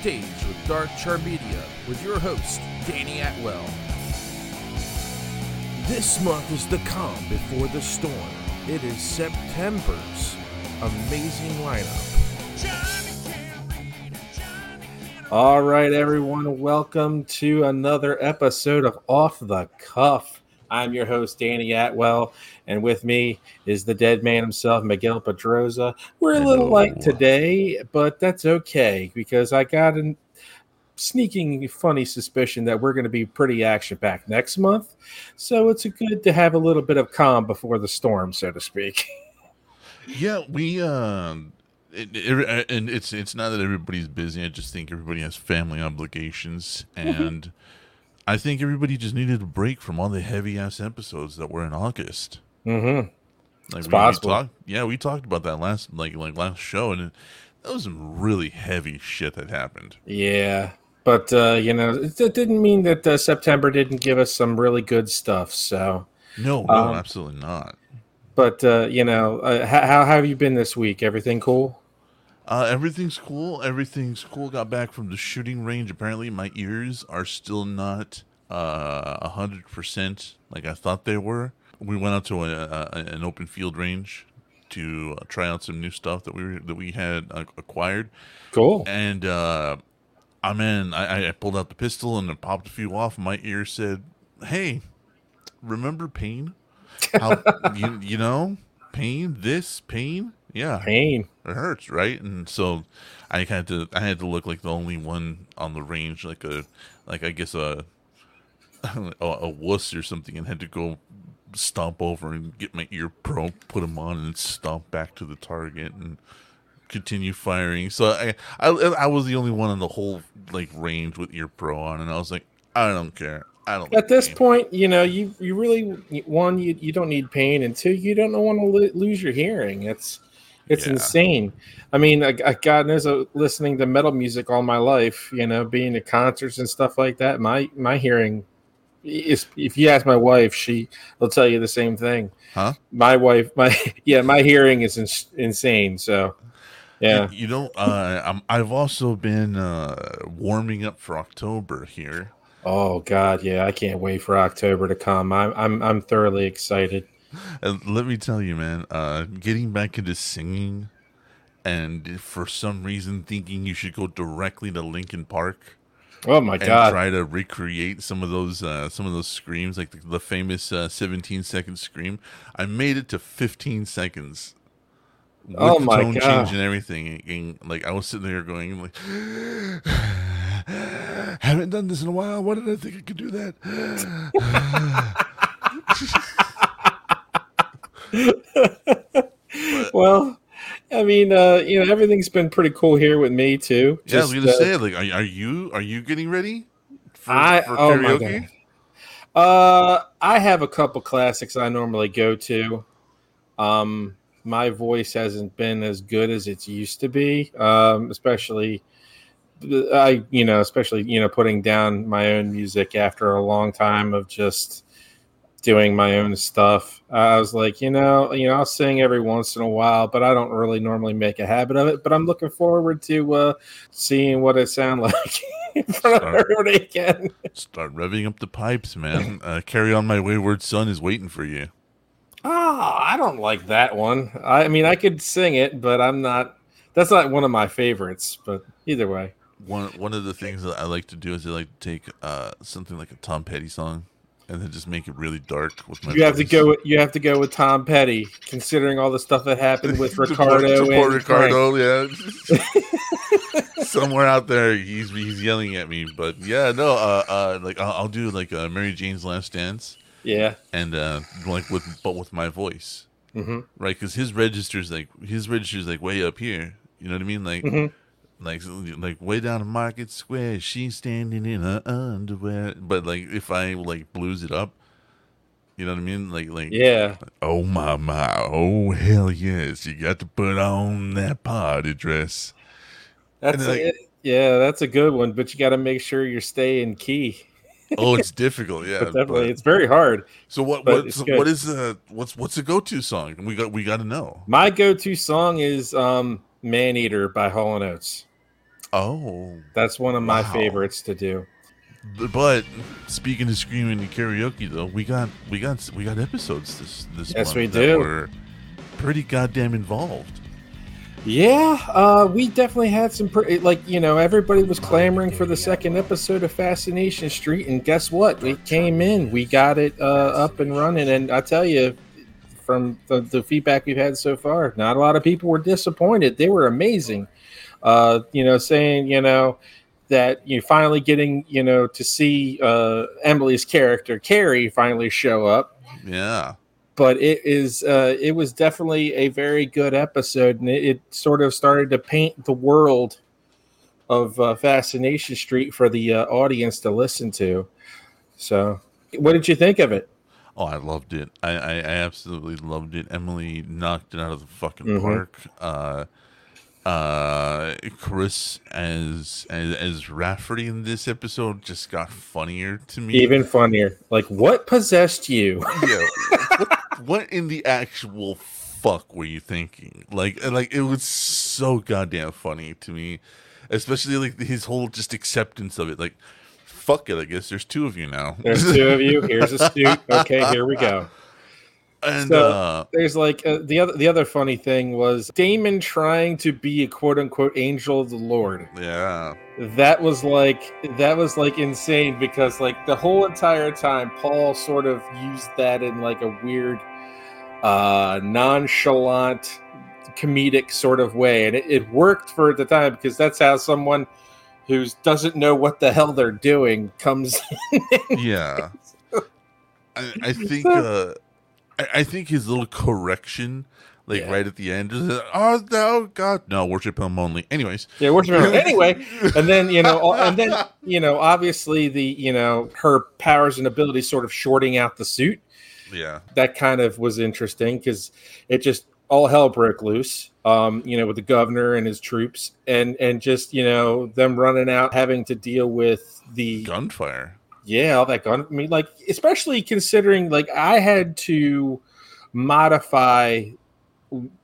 stage with Dark Charm Media with your host, Danny Atwell. This month is the calm before the storm. It is September's amazing lineup. All right, everyone, welcome to another episode of Off the Cuff. I'm your host, Danny Atwell, and with me is the dead man himself, Miguel Pedroza. We're a little light today, but that's okay because I got a sneaking funny suspicion that we're going to be pretty action packed next month. So it's good to have a little bit of calm before the storm, so to speak. Yeah, we um it, it, and it's it's not that everybody's busy. I just think everybody has family obligations, and I think everybody just needed a break from all the heavy ass episodes that were in August. Mm-hmm. Like It's we, possible. We talked, yeah, we talked about that last like like last show, and it, that was some really heavy shit that happened. Yeah, but uh, you know, it, it didn't mean that uh, September didn't give us some really good stuff. So, No, no, Um, absolutely not. but uh, you know, uh, how, how have you been this week? Everything cool? Uh, everything's cool. Everything's cool. Got back from the shooting range. Apparently, my ears are still not uh, a hundred percent like I thought they were. We went out to a, a, an open field range to uh, try out some new stuff that we were, that we had uh, acquired, Cool. and uh, I mean, I, I pulled out the pistol and it popped a few off. My ear said, "Hey, remember pain? How you you know pain? This pain? Yeah, Pain. it hurts, right? And so I had to I had to look like the only one on the range, like a like I guess a a, a wuss or something, and had to go stomp over and get my ear pro, put them on, and stomp back to the target and continue firing. So I I I was the only one in the whole like range with ear pro on, and I was like, I don't care. I don't. At this care. point, you know, you you really one you you don't need pain, and two you don't want to lo- lose your hearing. It's it's Yeah. insane. I mean, I, I God knows, uh, listening to metal music all my life, you know, being at concerts and stuff like that, my my hearing If you ask my wife, she will tell you the same thing. Huh? My wife, my yeah, my hearing is ins- insane. So, yeah. You, you know, uh, I'm, I've also been uh, warming up for October here. Oh God, yeah, I can't wait for October to come. I'm I'm I'm thoroughly excited. And let me tell you, man, uh, getting back into singing and for some reason thinking you should go directly to Linkin Park Oh my and God. try to recreate some of those uh, some of those screams, like the, the famous uh, 17 second scream. I made it to 15 seconds. With Oh the my tone God. change and everything, and, like I was sitting there going like, haven't done this in a while. Why did I think I could do that? well, I mean, uh, you know, everything's been pretty cool here with me too. Yeah, I was gonna uh, say, like, are, are you are you getting ready for, I- for oh karaoke? Uh, I have a couple classics I normally go to. Um, my voice hasn't been as good as it used to be. Um, especially, I you know, especially you know, putting down my own music after a long time of just doing my own stuff. I was like, you know, you know, I'll sing every once in a while, but I don't really normally make a habit of it. But I'm looking forward to uh, seeing what it sound like in front of Start. everybody again. Start revving up the pipes, man. Uh, Carry on, my wayward son is waiting for you. Oh, I don't like that one. I mean, I could sing it, but I'm not. That's not one of my favorites. But either way, One one of the things that I like to do is I like to take uh, something like a Tom Petty song and then just make it really dark with my. you have to go. With, you have to go with Tom Petty, considering all the stuff that happened with Ricardo poor- to poor and Frank. Ricardo, yeah. Somewhere out there, he's he's yelling at me, but yeah, no, uh, uh, like I'll, I'll do like uh, Mary Jane's Last Dance, Yeah. and uh, like with but with my voice. hmm right? Because his register's like his register's like way up here. You know what I mean? Like, Mhm. Like, like way down in Market Square, she's standing in her underwear. But like, if I like blues it up, you know what I mean? Like, like, Yeah. oh my my, oh hell yes, you got to put on that party dress. That's like- it. Yeah, that's a good one. But you got to make sure you're staying key. Oh, it's difficult, yeah. but definitely, but- it's very hard. so what? What? So what is the what's what's a go to song? We got we got to know. My go-to song is um, "Man Eater" by Hall and Oates. Oh, That's one of my Wow. favorites to do. But speaking of screaming and karaoke, though, we got we got we got episodes this this Yes, month we that do. were pretty goddamn involved. Yeah, uh, we definitely had some pretty, like, you know, everybody was clamoring for the second episode of Fascination Street, and guess what? It came in. We got it uh, up and running, and I tell you, from the, the feedback we've had so far, not a lot of people were disappointed. They were amazing. Uh, you know, saying, you know, that you finally getting, you know, to see uh, Emily's character, Carrie, finally show up Yeah, but it is uh, it was definitely a very good episode and it, it sort of started to paint the world of uh, fascination street for the uh, audience to listen to so what did you think of it Oh, I loved it. I, I, I absolutely loved it. Emily knocked it out of the fucking Mhm. park. Uh, uh, Chris as, as as Rafferty in this episode just got funnier to me. even funnier like what possessed you yeah. what, what in the actual fuck were you thinking? Like, like it was so goddamn funny to me, especially like his whole just acceptance of it. Like, fuck it. I guess there's two of you now. there's two of you here's a suit okay here we go and So- uh, there's like uh, the other the other funny thing was damon trying to be a quote unquote angel of the lord. Yeah. that was like that was like insane because like the whole entire time paul sort of used that in like a weird uh nonchalant comedic sort of way. And it, it worked for the time because that's how someone who doesn't know what the hell they're doing comes yeah. I, I think uh I, I think his little correction like Yeah. right at the end is oh no god. No worship him only. Anyways. Yeah worship him. anyway. And then you know and then you know obviously the you know her powers and abilities sort of shorting out the suit. Yeah. That kind of was interesting because it just all hell broke loose um you know with the governor and his troops and and just you know them running out having to deal with the gunfire yeah all that gun i mean like especially considering like i had to modify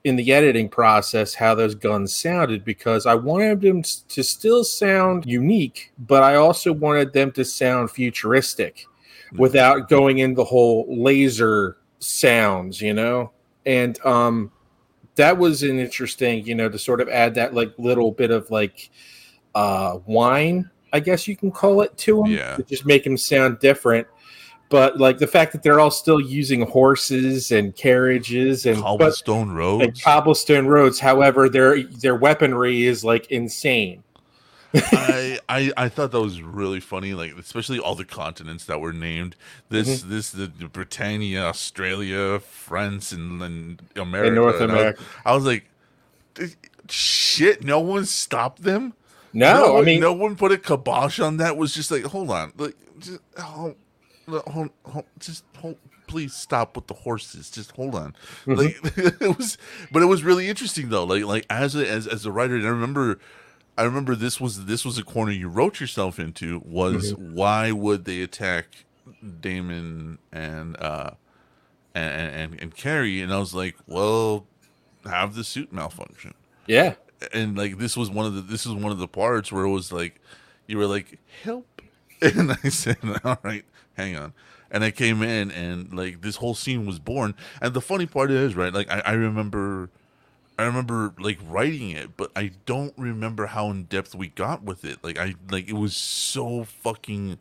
in the editing process how those guns sounded because i wanted them to still sound unique but i also wanted them to sound futuristic without going in the whole laser sounds you know? And um that was an interesting you know to sort of add that like little bit of like uh wine i guess you can call it to them Yeah. to just make them sound different but like the fact that they're all still using horses and carriages and but cobblestone and roads cobblestone roads however their their weaponry is like insane I, I I thought that was really funny, like especially all the continents that were named. This Mm-hmm. this the, the Britannia, Australia, France, and then America. in north And I was- america I was, like, shit. No one stopped them. No, i mean no one put a kibosh on that. Was just like, hold on, like, just hold, hold, hold, just hold. Please stop with the horses. Just hold on. Mm-hmm. Like it was, but it was really interesting though. Like like as a as as a writer, and I remember. I remember this was this was a corner you wrote yourself into was Mm-hmm. why would they attack Damon and uh and, and and Carrie and I was like well have the suit malfunction yeah and like this was one of the this is one of the parts where it was like you were like help. And i said all right hang on. And i came in and like this whole scene was born. And the funny part is right like i, I remember i remember like writing it but i don't remember how in depth we got with it. Like i like it was so fucking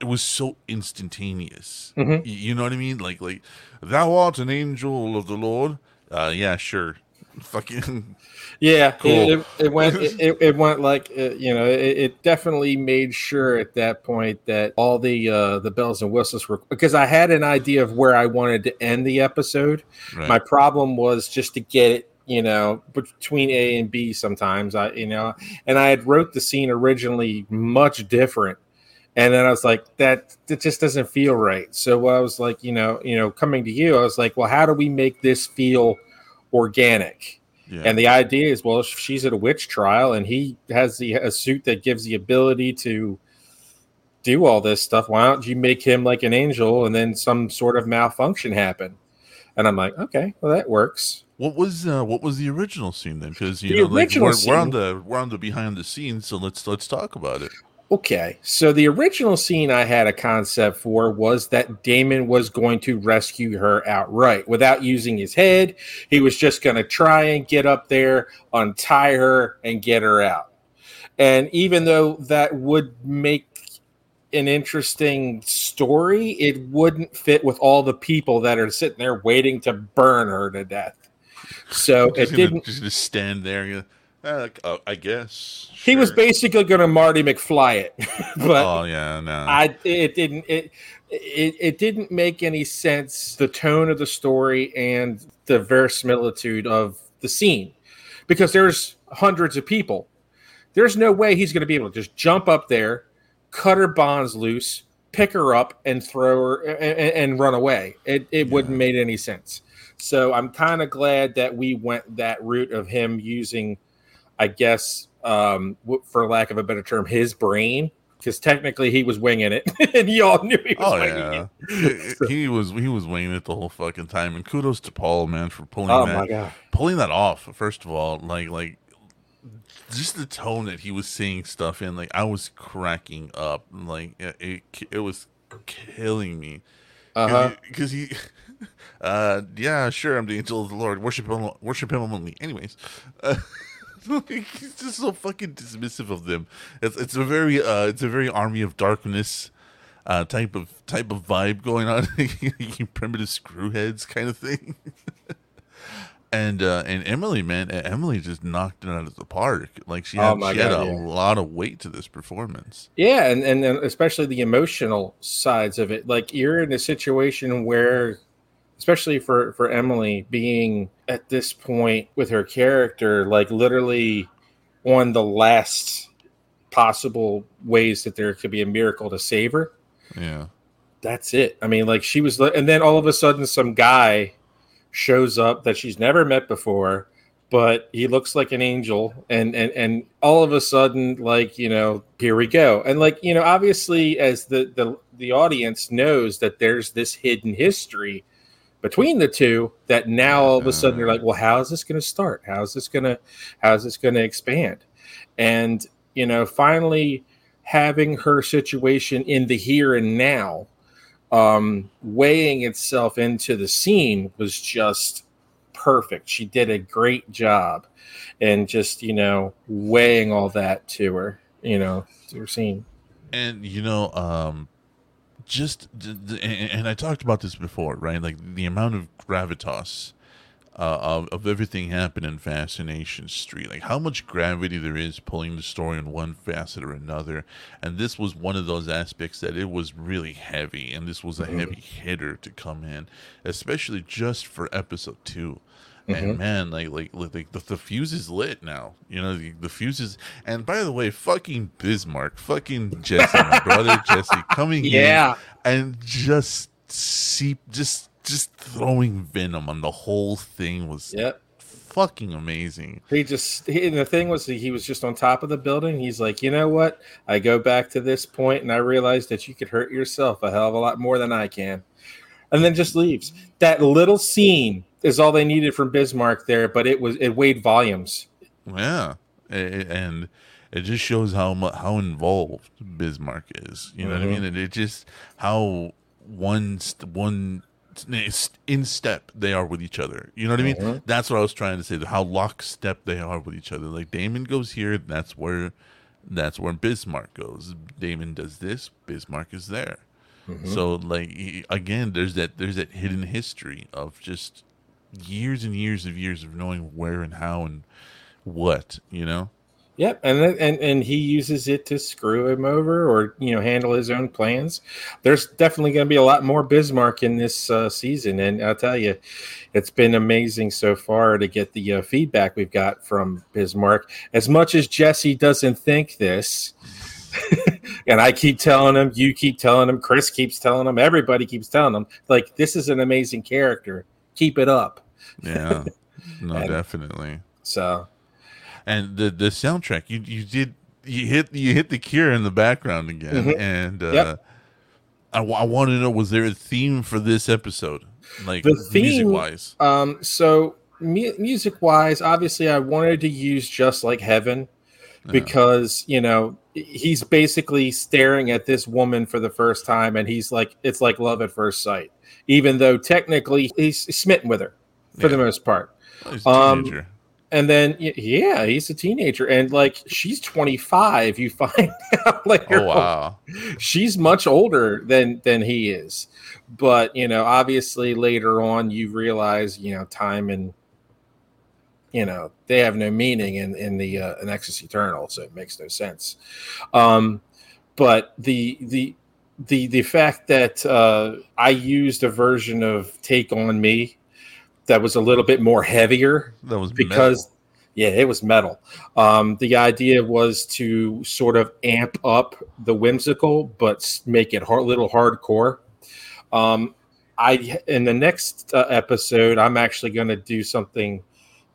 it was so instantaneous. Mhm. Y- you know what i mean? Like like thou art an angel of the lord. Uh yeah sure fucking Yeah, Cool. it, it, it went. It, it- went like uh, you know. It, it definitely made sure at that point that all the uh, the bells and whistles were because I had an idea of where I wanted to end the episode. right. My problem was just to get it, you know, between A and B. Sometimes I, you know, and I had wrote the scene originally much different, and then I was like, that that just doesn't feel right. So I was like, you know, you know, coming to you, I was like, well, how do we make this feel organic? yeah. And the idea is, well, if she's at a witch trial and he has the a suit that gives the ability to do all this stuff. Why don't you make him like an angel and then some sort of malfunction happen? And I'm like, okay, well that works. What was uh, what was the original scene then? Because you The know, like, we're, we're on the we're on the behind the scenes, so let's let's talk about it. Okay, so the original scene I had a concept for was that Damon was going to rescue her outright without using his head. He was just going to try and get up there, untie her, and get her out. And even though that would make an interesting story, it wouldn't fit with all the people that are sitting there waiting to burn her to death. So it Just gonna, didn't. just stand there. And, uh, I guess He was basically going to Marty McFly it, but Oh yeah, no. I it didn't it, it it didn't make any sense the tone of the story and the verisimilitude of the scene because there's hundreds of people. There's no way he's going to be able to just jump up there, cut her bonds loose, pick her up, and throw her and, and run away. It it wouldn't make any sense. So I'm kind of glad that we went that route of him using, I guess, um, for lack of a better term, his brain because technically he was winging it, and you all knew he was Oh winging yeah, it. he, he was he was winging it the whole fucking time. And kudos to Paul, man, for pulling Oh that pulling that off. First of all, like like just the tone that he was saying stuff in, like I was cracking up. Like it it, it was killing me Uh because he. Uh yeah sure I'm the angel of the Lord worship him worship him only anyways uh, like, he's just so fucking dismissive of them. It's it's a very uh it's a very army of darkness uh type of type of vibe going on. You primitive screwheads kind of thing. And uh and Emily man Emily just knocked it out of the park. Like she Oh had, my she had God, a yeah. lot of weight to this performance. Yeah, and, and and especially the emotional sides of it. Like you're in a situation where, especially for for Emily, being at this point with her character, like literally on the last possible ways that there could be a miracle to save her. yeah That's it. I mean, like she was, and then all of a sudden, some guy shows up that she's never met before, but he looks like an angel, and and and all of a sudden, like you know, here we go, and like you know, obviously, as the the the audience knows that there's this hidden history between the two, that now all of a sudden you're like, well, how is this going to start? How is this going to how is this going to expand? And you know, finally having her situation in the here and now um, weighing itself into the scene was just perfect. She did a great job, and just you know weighing all that to her, you know, to her scene. and you know um just and, and i talked about this before right? Like the amount of gravitas uh, of, of everything happening in fascination street. Like how much gravity there is pulling the story in one facet or another. And this was one of those aspects that it was really heavy. And this was a heavy hitter to come in especially just for episode two and mm-hmm. man, like, like, like, like the, the fuse is lit now. You know, the, the fuse is. And by the way, fucking Bismarck, fucking Jesse, my brother Jesse, coming Yeah. in and just seep, just just throwing venom on the whole thing was Yep. fucking amazing. He just he, and the thing was he was just on top of the building. He's like, you know what? I go back to this point and I realize that you could hurt yourself a hell of a lot more than I can, and then just leaves. That little scene is all they needed from Bismarck there, but it was it weighed volumes. Yeah, and it just shows how how involved Bismarck is. You know what I Mhm. mean? And it just how one one in step they are with each other. You know what I mean? Mhm. That's what I was trying to say. How lockstep they are with each other. Like Damon goes here, that's where that's where Bismarck goes. Damon does this, Bismarck is there. So like again, there's that there's that hidden history of just years and years of years of knowing where and how and what you know. Yep, and and and he uses it to screw him over or you know handle his own plans. There's definitely going to be a lot more Bismarck in this uh, season, and I'll tell you, it's been amazing so far to get the uh, feedback we've got from Bismarck. As much as Jesse doesn't think this, and I keep telling him, you keep telling him, Chris keeps telling him, everybody keeps telling him, like this is an amazing character. Keep it up. Yeah, no, And- definitely. So And the the soundtrack, you you did you hit you hit the Cure in the background again, Mhm. and uh, Yep. I, want to know was there a theme for this episode, like The music wise. Um, so mu- music wise, obviously, I wanted to use just like heaven because you know he's basically staring at this woman for the first time, and he's like, it's like love at first sight, even though technically he's smitten with her for the most part. Um. And then, yeah, he's a teenager, and like she's 25. You find out later oh wow. she's much older than than he is but you know obviously later on you realize you know time and you know they have no meaning in in the uh, in Nexus Eternal, so it makes no sense. Um, but the the the the fact that uh, I used a version of Take on Me that was a little bit more heavier That was because yeah it was metal. Um the idea was to sort of amp up the whimsical but make it hard, little hardcore. Um i in the next uh, episode i'm actually going to do something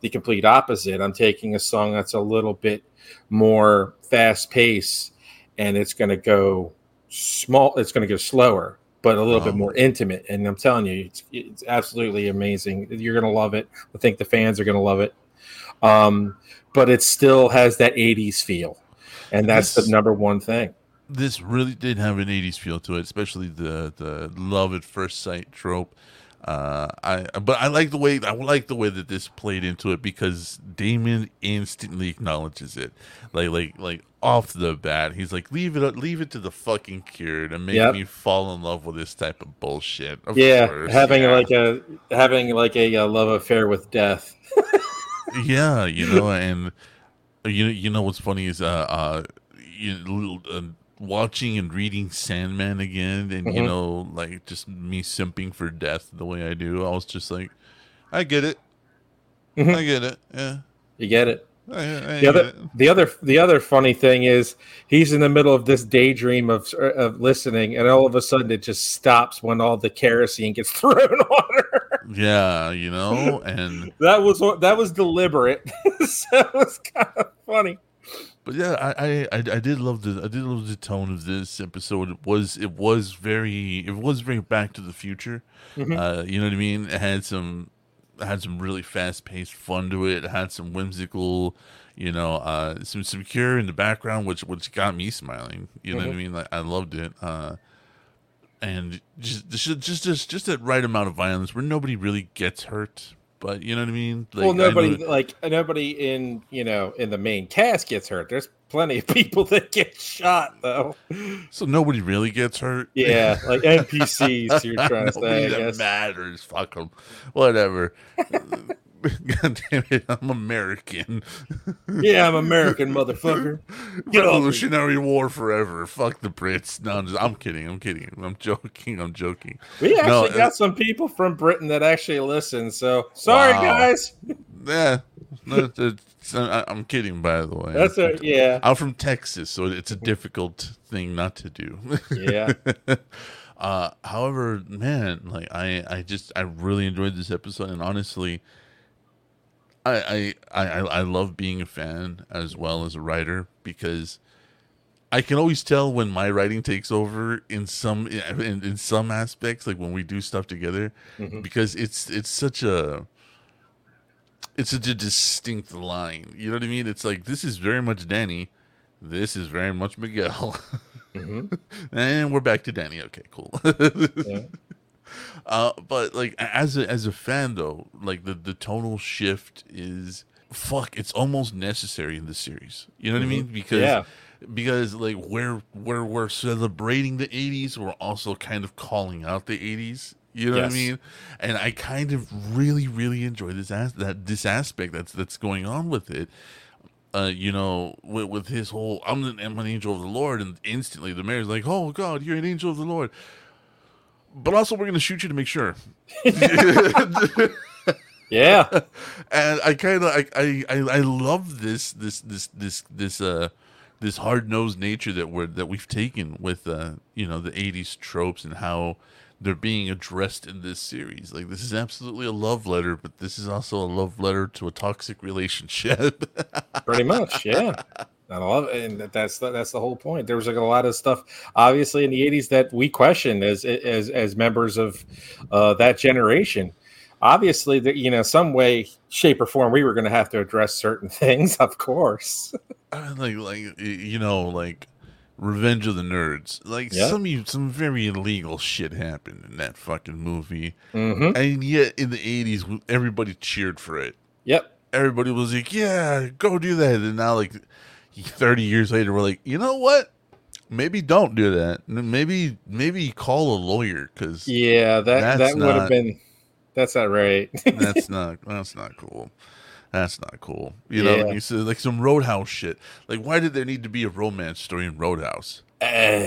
the complete opposite. I'm taking a song that's a little bit more fast paced and it's going to go small it's going to go slower but a little bit Oh. more intimate. And i'm telling you it's, it's absolutely amazing. You're going to love it. I think the fans are going to love it. Um, but it still has that 80s feel and that's This- the number one thing. This really did have an 80s feel to it especially the the love at first sight trope uh i but i like the way i like the way that this played into it because damon instantly acknowledges it like like like off the bat he's like leave it leave it to the fucking cure to make Yep. me fall in love with this type of bullshit Of yeah course, having yeah. like a having like a, uh love affair with death yeah you know and you know you know what's funny is uh uh you uh, watching and reading sandman again and you Mhm. know like just me simping for death the way i do i was just like i get it Mhm. i get it yeah you get it I, I the other it. the other the other funny thing is he's in the middle of this daydream of of listening and all of a sudden it just stops when all the kerosene gets thrown on her yeah you know and that was that was deliberate so it was kind of funny but yeah I, I i did love the i did love the tone of this episode. It was it was very it was very back to the future. Mhm. uh you know what i mean? It had some had some really fast paced fun to it. It had some whimsical you know uh some some cure in the background which which got me smiling. You know what i Mhm. mean? Like i loved it. Uh and just just just just just that right amount of violence where nobody really gets hurt but you know what i mean like, well nobody like nobody in you know in the main cast gets hurt there's plenty of people that get shot though so nobody really gets hurt yeah like npcs you're trying to say i that matters. Fuck them. Whatever. God damn it! I'm American. yeah i'm american motherfucker Get. Revolutionary War forever. Fuck the Brits. No, I'm, just, I'm kidding. I'm kidding. I'm joking. I'm joking. we actually No, uh, got some people from britain that actually listen so sorry Wow. guys Yeah, no, I'm kidding. By the way, that's a yeah I'm from Texas, so it's a difficult thing not to do. yeah uh however man like i i just i really enjoyed this episode and honestly I, I i i love being a fan as well as a writer because i can always tell when my writing takes over in some in, in some aspects like when we do stuff together Mhm. because it's it's such a it's such a distinct line you know what i mean it's like this is very much danny this is very much miguel Mhm. and we're back to Danny. Okay, cool. Yeah. Uh, but like as a as a fan though, like the the tonal shift is fuck. It's almost necessary in this series. You know what I mean? Because Yeah. because like we're we're we're celebrating the '80s, we're also kind of calling out the '80s. You know what I mean? And I kind of really really enjoy this as that this aspect that's that's going on with it uh, you know, with, with his whole I'm an, I'm an angel of the Lord, and instantly the mayor's like, "Oh God, you're an angel of the Lord," but also we're gonna shoot you to make sure. yeah and I kind of I, I I love this this this this this uh this hard nosed nature that we're that we've taken with uh you know the '80s tropes and how they're being addressed in this series. Like this is absolutely a love letter, but this is also a love letter to a toxic relationship. pretty much yeah I love it, and that's the, that's the whole point. There was like a lot of stuff, obviously, in the '80s that we questioned as as as members of uh, that generation. obviously that you know some way shape or form we were going to have to address certain things of course like like you know like revenge of the nerds like Yeah. some some very illegal shit happened in that fucking movie hmm and yet in the 80s everybody cheered for it yep everybody was like yeah go do that and now like 30 years later we're like you know what maybe don't do that maybe maybe call a lawyer because yeah that that would have been that's not right that's not that's not cool. That's not cool. You know, Yeah. you said like some Roadhouse shit. Like, why did there need to be a romance story in Roadhouse? uh,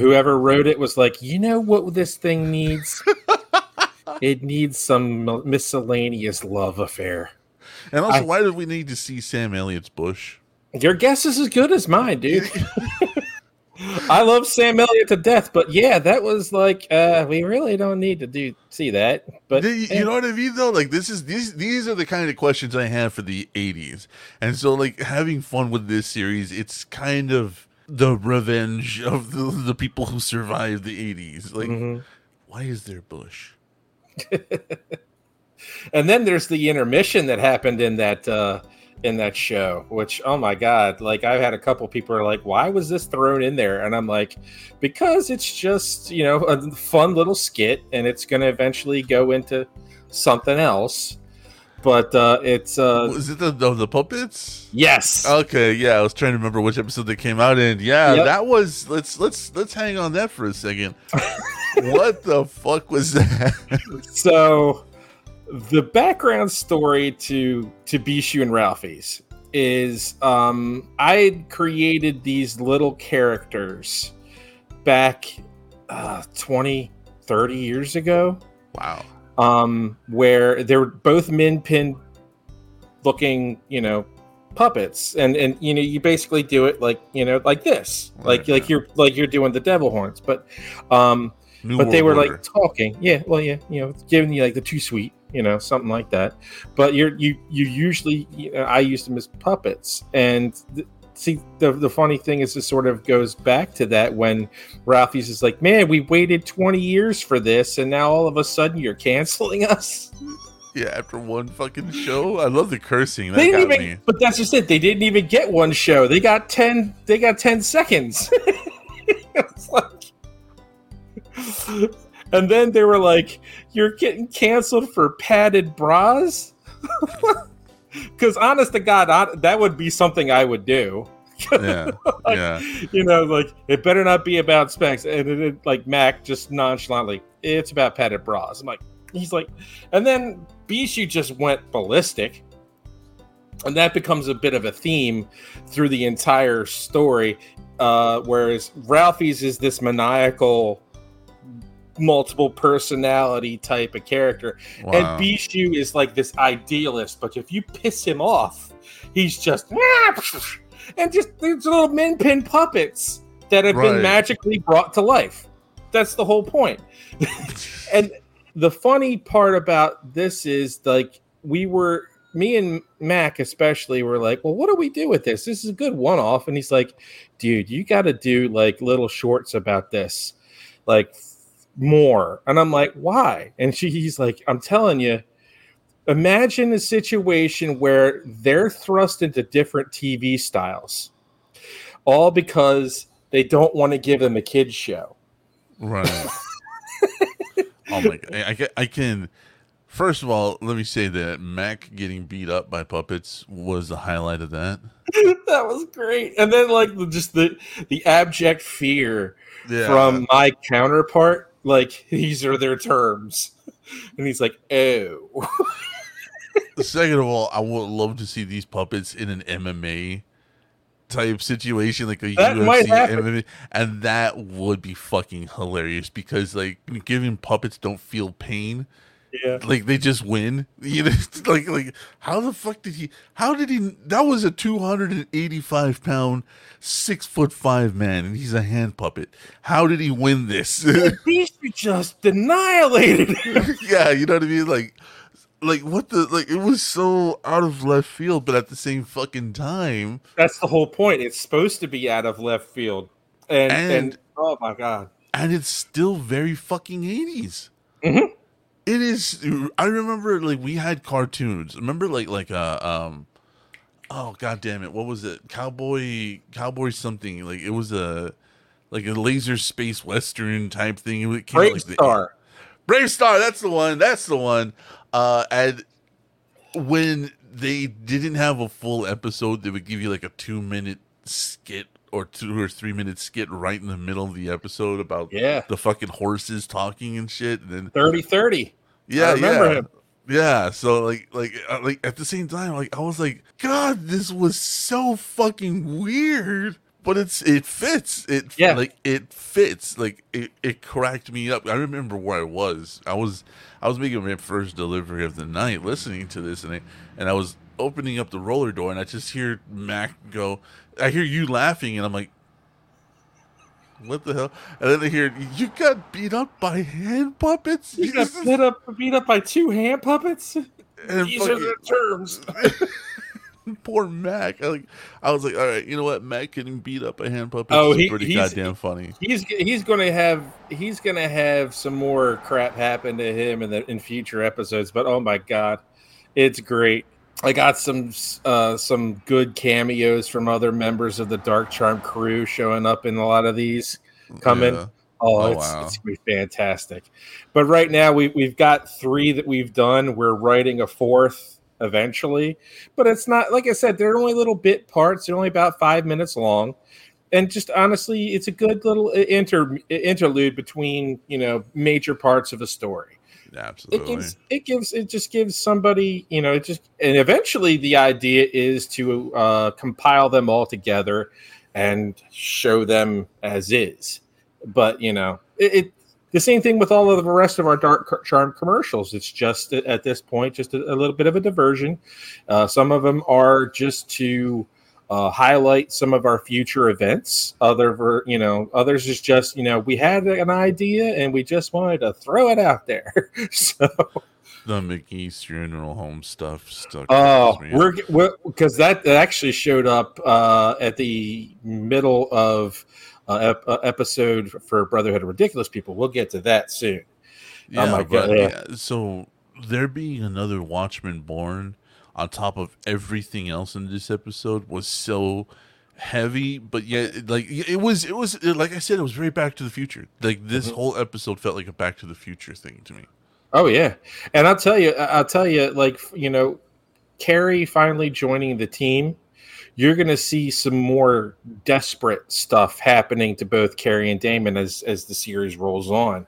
whoever wrote it was like you know what this thing needs it needs some miscellaneous love affair And also, I- why did we need to see Sam Elliott's bush? Your guess is as good as mine, dude. I love Sam Elliott to death, but yeah, that was like uh we really don't need to do see that. But you, you eh, know what I mean, though. Like, this is these these are the kind of questions I have for the '80s, and so like having fun with this series, it's kind of the revenge of the, the people who survived the '80s. Like, mhm. why is there bush? and then there's the intermission that happened in that uh in that show, which oh my god, like I've had a couple people are like, why was this thrown in there? And I'm like, because it's just, you know, a fun little skit and it's gonna eventually go into something else. But uh it's uh Was it the the, the puppets? yes. Okay, yeah, I was trying to remember which episode they came out in. Yeah, Yep. that was let's let's let's hang on that for a second. what the fuck was that? so the background story to to Bishu and Ralphie's is um I created these little characters back uh 20 30 years ago. Wow. um where they were both min pin looking you know puppets. And and you know you basically do it like you know like this. Like Right, like you're like you're doing the devil horns. But um New but they were World like talking. Yeah well yeah you know giving you like the too sweet you know something like that but you're you you usually you know, i used them as puppets and th- see the, the funny thing is this sort of goes back to that when ralphie's is like man we waited 20 years for this and now all of a sudden you're canceling us yeah, after one fucking show. I love the cursing. That they didn't got even me. but that's just it they didn't even get one show they got 10 they got 10 seconds It's like- and then they were like you're getting canceled for padded bras because honest to god I, that would be something i would do Yeah. Like, yeah. you know like it better not be about specs and it, it- like mac just nonchalantly it's about padded bras i'm like he's like and then bishu just went ballistic and that becomes a bit of a theme through the entire story uh whereas ralphie's is this maniacal multiple personality type of character Wow. and Bishu is like this idealist, but if you piss him off, he's just and just these little min pin puppets that have Right. been magically brought to life. That's the whole point. and the funny part about this is like we were me and Mac especially were like, well, what do we do with this? This is a good one off. And he's like, dude, you got to do like little shorts about this, like more. And I'm like, why? And she, he's like, I'm telling you, imagine a situation where they're thrust into different TV styles, all because they don't want to give them a kids show. Right. oh my god! I, I can, I can. First of all, let me say that Mac getting beat up by puppets was the highlight of that. that was great. And then like just the the abject fear Yeah. from my counterpart, like these are their terms. And he's like, oh. Second of all, I would love to see these puppets in an MMA type situation, like a That UFC. MMA, and that would be fucking hilarious because like giving puppets don't feel pain. Yeah. like they just win. You know, like like how the fuck did he? How did he? That was a two hundred and eighty five pound, six foot five man, and he's a hand puppet. How did he win this? Bishu just annihilated him. yeah, you know what I mean. Like, like what the like? It was so out of left field, but at the same fucking time, That's the whole point. It's supposed to be out of left field. And and, And- oh my god. and it's still very fucking eighties. Mhm. It is. I remember like we had cartoons. Remember like like uh um. Oh god damn it! What was it? Cowboy, cowboy something. Like it was a, like a laser space western type thing. It came out, Brave like, the- Star. BraveStarr, that's the one. That's the one. Uh, and when they didn't have a full episode, they would give you like a two minute skit or two or three minute skit right in the middle of the episode about Yeah. the fucking horses talking and shit. And then 30 30. yeah, I remember yeah. him. Yeah, so like, like, uh, like at the same time, like I was like, God, this was so fucking weird, but it's it fits. It Yeah. like it fits. Like it, it cracked me up. I remember where I was. I was I was making my first delivery of the night, listening to this, and I and I was opening up the roller door, and I just hear Mac go. I hear you laughing, and I'm like, what the hell? And then I hear you got beat up by hand puppets. You got beat up, beat up by two hand puppets? And These are the terms. Poor Mac. I like. I was like, all right, you know what? Mac getting beat up by hand puppets Oh, is he- pretty he's- goddamn funny. He's he's going to have he's going to have some more crap happen to him in the in future episodes. But oh my god, it's great. I got some uh, some good cameos from other members of the Dark Charm crew showing up in a lot of these. Coming. Yeah. Oh, Oh, it's, wow. it's gonna be fantastic. But right now we we've got three that we've done. We're writing a fourth eventually, but it's not like I said. They're only little bit parts. They're only about five minutes long, and just honestly, it's a good little inter interlude between you know major parts of a story. It Absolutely. gives it gives it just gives somebody you know it just and eventually the idea is to uh, compile them all together and show them as is. But you know it, it the same thing with all of the rest of our dark charm commercials. It's just at at this point just a, a little bit of a diversion. Uh, some of them are just to uh, highlight some of our future events. Other, ver- you know, others is just you know we had an idea and we just wanted to throw it out there. so the McGee's funeral home stuff stuck. Oh, we're because that, actually showed up uh, at the middle of uh, ep- uh, episode for Brotherhood of Ridiculous People. We'll get to that soon. yeah, oh my but, God, yeah. So there being another Watchman born on top of everything else in this episode was so heavy, but yet like it was it was like I said, it was very Back to the Future. Like this Mhm. whole episode felt like a Back to the Future thing to me. Oh yeah, and I'll tell you, I'll tell you, like you know, Carrie finally joining the team. You're going to see some more desperate stuff happening to both Carrie and Damon as as the series rolls on,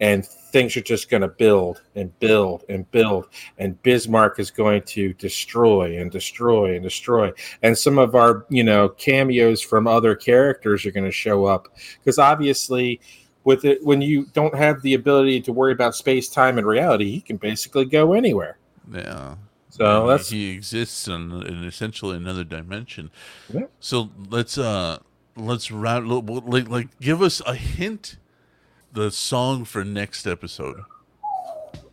and things are just going to build and build and build. And Bismarck is going to destroy and destroy and destroy. And some of our you know cameos from other characters are going to show up because obviously with it when you don't have the ability to worry about space time and reality you can basically go anywhere Yeah. So that's he exists in, in essentially another dimension. Yeah. So let's uh let's round like like give us a hint the song for next episode.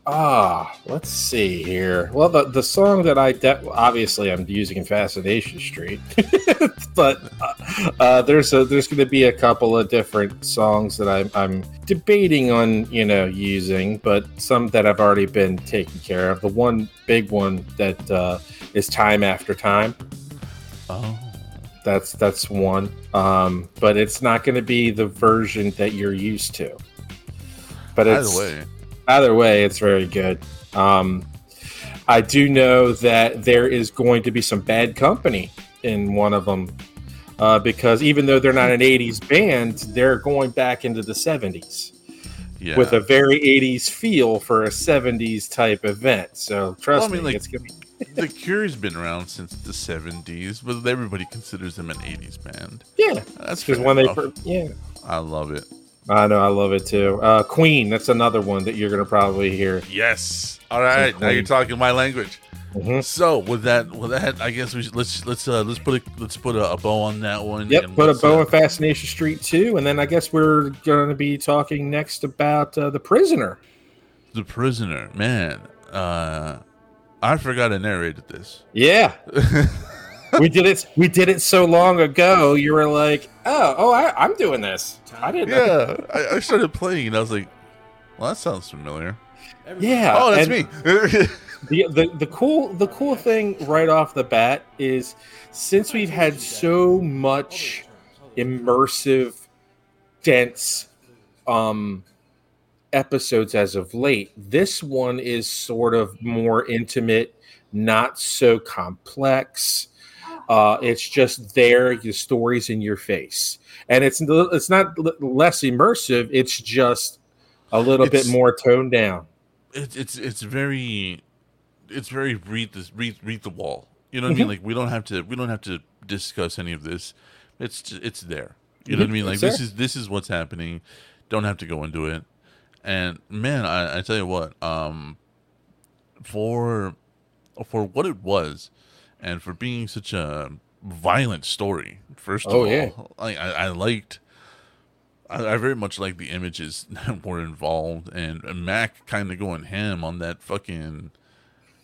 Ah let's see here well the, the song that i de- obviously i'm using in fascination street but uh, uh, there's a there's going to be a couple of different songs that I'm, I'm debating on you know using but some that I've already been taken care of the one big one that uh, is time after time Oh. That's that's one. Um, but it's not going to be the version that you're used to. But Either it's, way. Either way, it's very good. Um, I do know that there is going to be some bad company in one of them uh, because even though they're not an '80s band, they're going back into the '70s Yeah. with a very '80s feel for a '70s type event. So trust Well, I mean, me, like- it's gonna be the Cure's been around since the 70s, but everybody considers them an 80s band. yeah. That's Because when they yeah. I love it. I know, I love it too. Uh, Queen, that's another one that you're gonna probably hear. Yes. All right. Now you're talking my language. Mhm. So with that, with that, I guess we should let's let's uh let's put a let's put a, a bow on that one. Yep, put a let's, bow uh, on Fascination Street too, and then I guess we're going to be talking next about uh, the prisoner. the prisoner. Man, uh, I forgot I narrated this. Yeah, we did it. We did it so long ago. You were like, "Oh, oh, I, I'm doing this." I didn't. know. yeah, I, I started playing and I was like, well, that sounds familiar. Yeah. Oh, that's me. the, the the cool the cool thing right off the bat is since we've had so much immersive dense um episodes as of late this one is sort of more intimate not so complex uh it's just there the stories in your face and it's it's not less immersive it's just a little It's- bit more toned down it's it's it's very it's very read this read read the wall. You know what I mean? Mhm. Like we don't have to we don't have to discuss any of this. It's ju- it's there. You know what I Mhm, mean? Like it's this there. is this is what's happening. Don't have to go into it. And man, I, I tell you what, um, for for what it was, and for being such a violent story. First of Oh, all, yeah. I, I liked. I, I very much like the images that were involved, and Mac kind of going ham on that fucking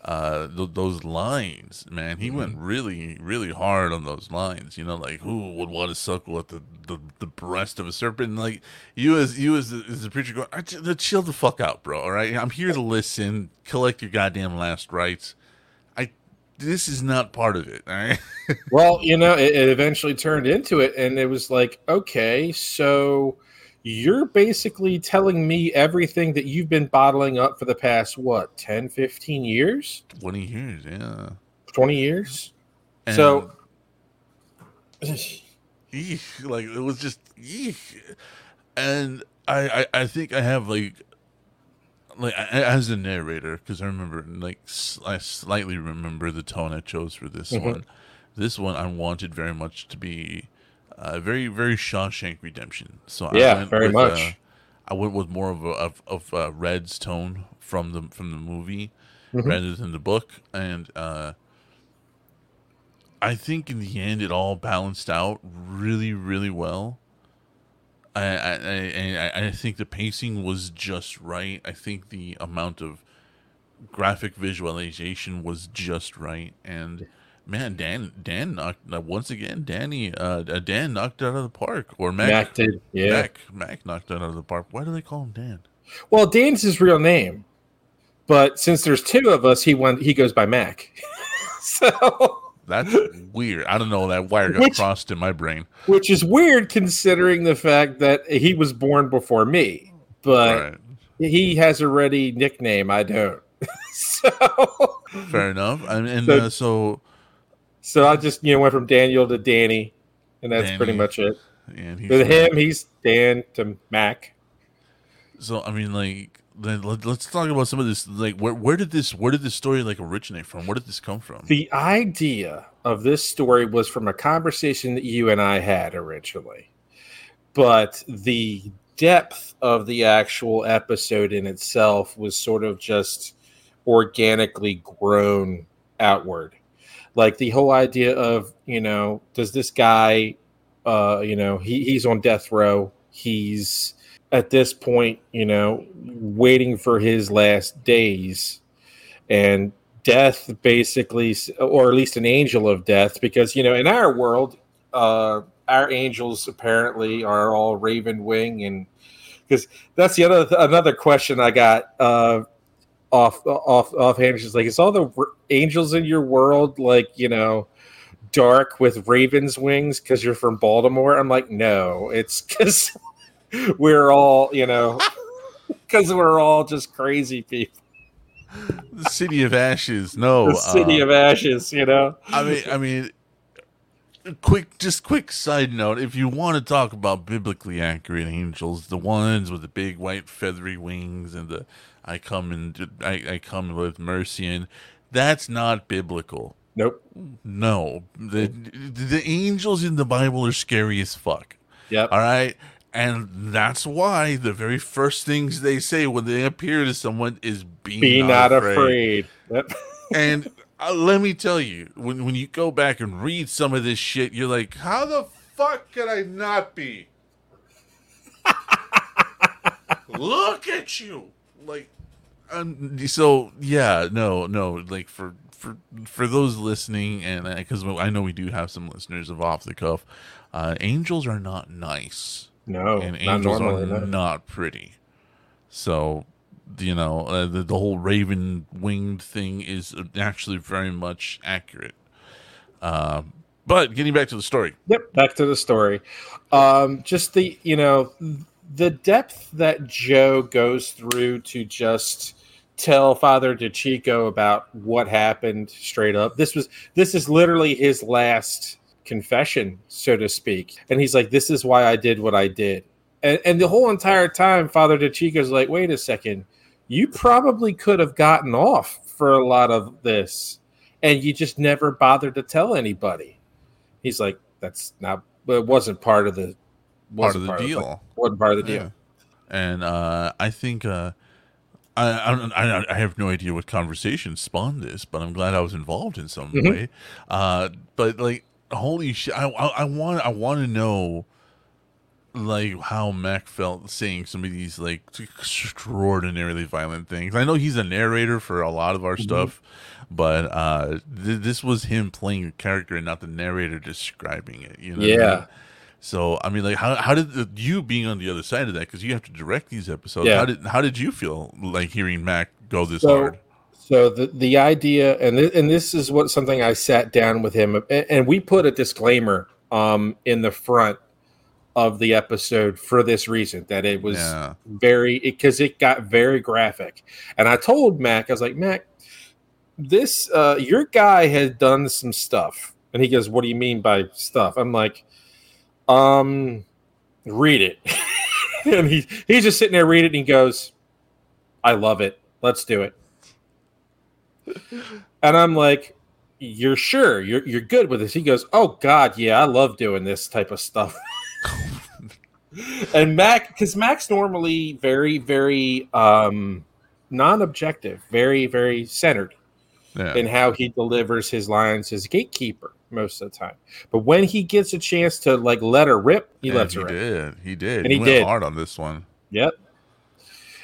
uh th- those lines man he went really really hard on those lines you know like who would want to suckle at the the, the breast of a serpent like you as you as the, as the preacher going "Ah, ch- chill the fuck out bro all right i'm here to listen collect your goddamn last rites this is not part of it all right well, you know, it, it eventually turned into it, and it was like, okay, so you're basically telling me everything that you've been bottling up for the past, what, 10, 15 years? 20 years yeah 20 years? And- So, Eek, like it was just eek. and I, I I think I have like like as a narrator because I remember like I slightly remember the tone I chose for this Mhm. one. This one I wanted very much to be uh, very very Shawshank Redemption. So I Yeah, went very with, much. Uh, I went with more of a, of of uh, Red's tone from the from the movie Mhm. rather than the book, and uh, I think in the end it all balanced out really, really well. I I, I, I think the pacing was just right. I think the amount of graphic visualization was just right, and man, Dan Dan knocked once again. Danny uh, uh, Dan knocked it out of the park, or Mac Mac did, yeah. Mac Mac knocked it out of the park. Why do they call him Dan? Well, Dan's his real name, but since there's two of us, he went, he goes by Mac. so, That's weird. I don't know. That wire got Which- crossed in my brain. which is weird considering the fact that he was born before me, but right. he has a ready nickname. I don't. so, Fair enough. And, and So- uh, so so I just you know went from Daniel to Danny, and that's pretty much it. and he's With him, he's Dan to Mac. So I mean, like, let's talk about some of this. Like, where where did this where did this story like originate from? Where did this come from? The idea of this story was from a conversation that you and I had originally, but the depth of the actual episode in itself was sort of just organically grown outward. Like the whole idea of, you know, does this guy, uh, you know, he, he's on death row. He's at this point, you know, waiting for his last days. And death basically or at least an angel of death because you know in our world uh our angels apparently are all raven wing and because that's the other another question i got uh off off offhand she's like is all the r- angels in your world like you know dark with ravens wings because you're from baltimore i'm like no it's because we're all you know because we're all just crazy people the city of ashes. No, the city uh, of ashes you know I mean, I mean, quick, just quick side note. If you want to talk about biblically accurate angels, the ones with the big white feathery wings and the I come and I, I come with mercy and that's not biblical. nope No, the the angels in the Bible are scary as fuck. yep All right. And that's why the very first things they say when they appear to someone is be, be not, afraid. Yep. And uh, let me tell you, when when you go back and read some of this shit, you're like, how the fuck could I not be? Look at you, like, um, so yeah, no, no, like for for for those listening, and because I know we do have some listeners of off the cuff, uh, angels are not nice No, and not angels normally. are no. not pretty. So you know uh, the, the whole raven winged thing is actually very much accurate. Uh, but getting back to the story. Yep, back to the story. Um, just the you know the depth that Joe goes through to just tell Father DeChico about what happened straight up. This was this is literally his last confession, so to speak. And he's like, This is why I did what I did. And, and the whole entire time, Father DeChico's like, Wait a second, you probably could have gotten off for a lot of this, and you just never bothered to tell anybody. He's like, That's not, but it wasn't part of the part of the part deal. Of, wasn't part of the deal. Yeah. And uh, I think uh, I, I, don't I have no idea what conversation spawned this, but I'm glad I was involved in some mm-hmm. way. Uh, but like, holy shit! I, I, I want I want to know like how Mac felt saying some of these like extraordinarily violent things. I know he's a narrator for a lot of our mm-hmm. stuff, but uh, th- this was him playing a character and not the narrator describing it. You know? Yeah. I mean? So I mean, like, how how did the, you being on the other side of that because you have to direct these episodes? Yeah. How did how did you feel like hearing Mac go this so, hard? So the the idea, and th- and this is what something I sat down with him, and, and we put a disclaimer um in the front of the episode for this reason that it was yeah. very because it, it, got very graphic, and I told Mac I was like Mac, this uh your guy has done some stuff, and he goes, "What do you mean by stuff?" I'm like um, read it. and he he's just sitting there reading it and he goes, I love it. Let's do it. And I'm like, You're sure? You're you're good with this? He goes, Oh God, yeah, I love doing this type of stuff. and Mac, because Mac's normally very, very um non-objective, very, very centered yeah. in how he delivers his lines as gatekeeper most of the time. But when he gets a chance to like let her rip, he yeah, lets he her did. rip. He did. And he, he did hard on this one. Yep.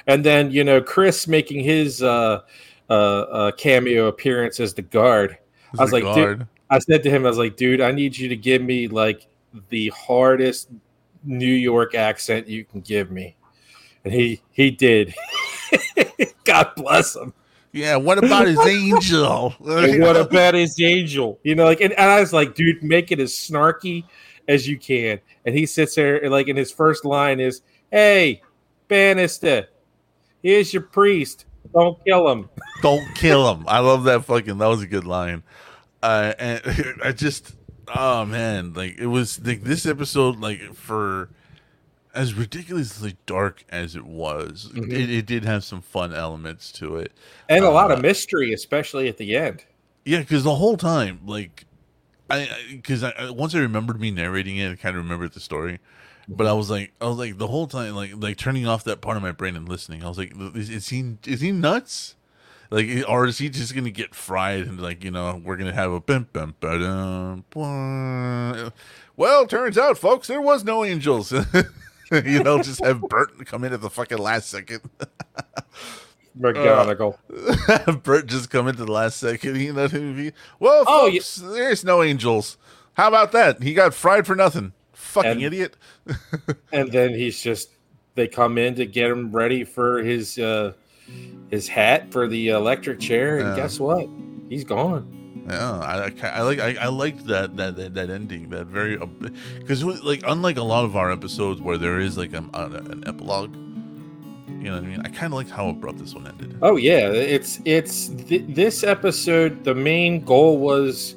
And then you know Chris making his uh, uh, uh cameo appearance as the guard. As I was like, guard. dude. I said to him, I was like, dude, I need you to give me like the hardest New York accent you can give me. And he he did. God bless him. Yeah, what about his angel? what about his angel? You know, like, and, and, I was like, dude, make it as snarky as you can. And he sits there, and like, in his first line is, "Hey, Bannister, here's your priest. Don't kill him. Don't kill him." I love that fucking. That was a good line. Uh, and I just, oh man, like it was like this episode, like for as ridiculously dark as it was, mm-hmm. it, it, did have some fun elements to it, and a uh, lot of uh, mystery, especially at the end. Yeah, because the whole time, like, I because I, I, once I remembered me narrating it, I kind of remembered the story, but I was like, I was like the whole time, like, like turning off that part of my brain and listening. I was like, is, is he is he nuts? Like, or is he just gonna get fried and like, you know, we're gonna have a bim bim ba Well, turns out, folks, there was no angels. you know, just have Bert come in at the fucking last second. McGonagall. Uh, Bert just come into the last second. You know, well, oh, folks, yeah. there's no angels. How about that? He got fried for nothing. Fucking and, idiot. and then he's just they come in to get him ready for his uh his hat for the electric chair, and guess what? He's gone. Yeah, I, I, like I, I liked that that that, that ending that very because uh, like unlike a lot of our episodes where there is like a, a, an epilogue, you know what I mean. I kind of liked how abrupt this one ended. Oh yeah, it's it's th- this episode. The main goal was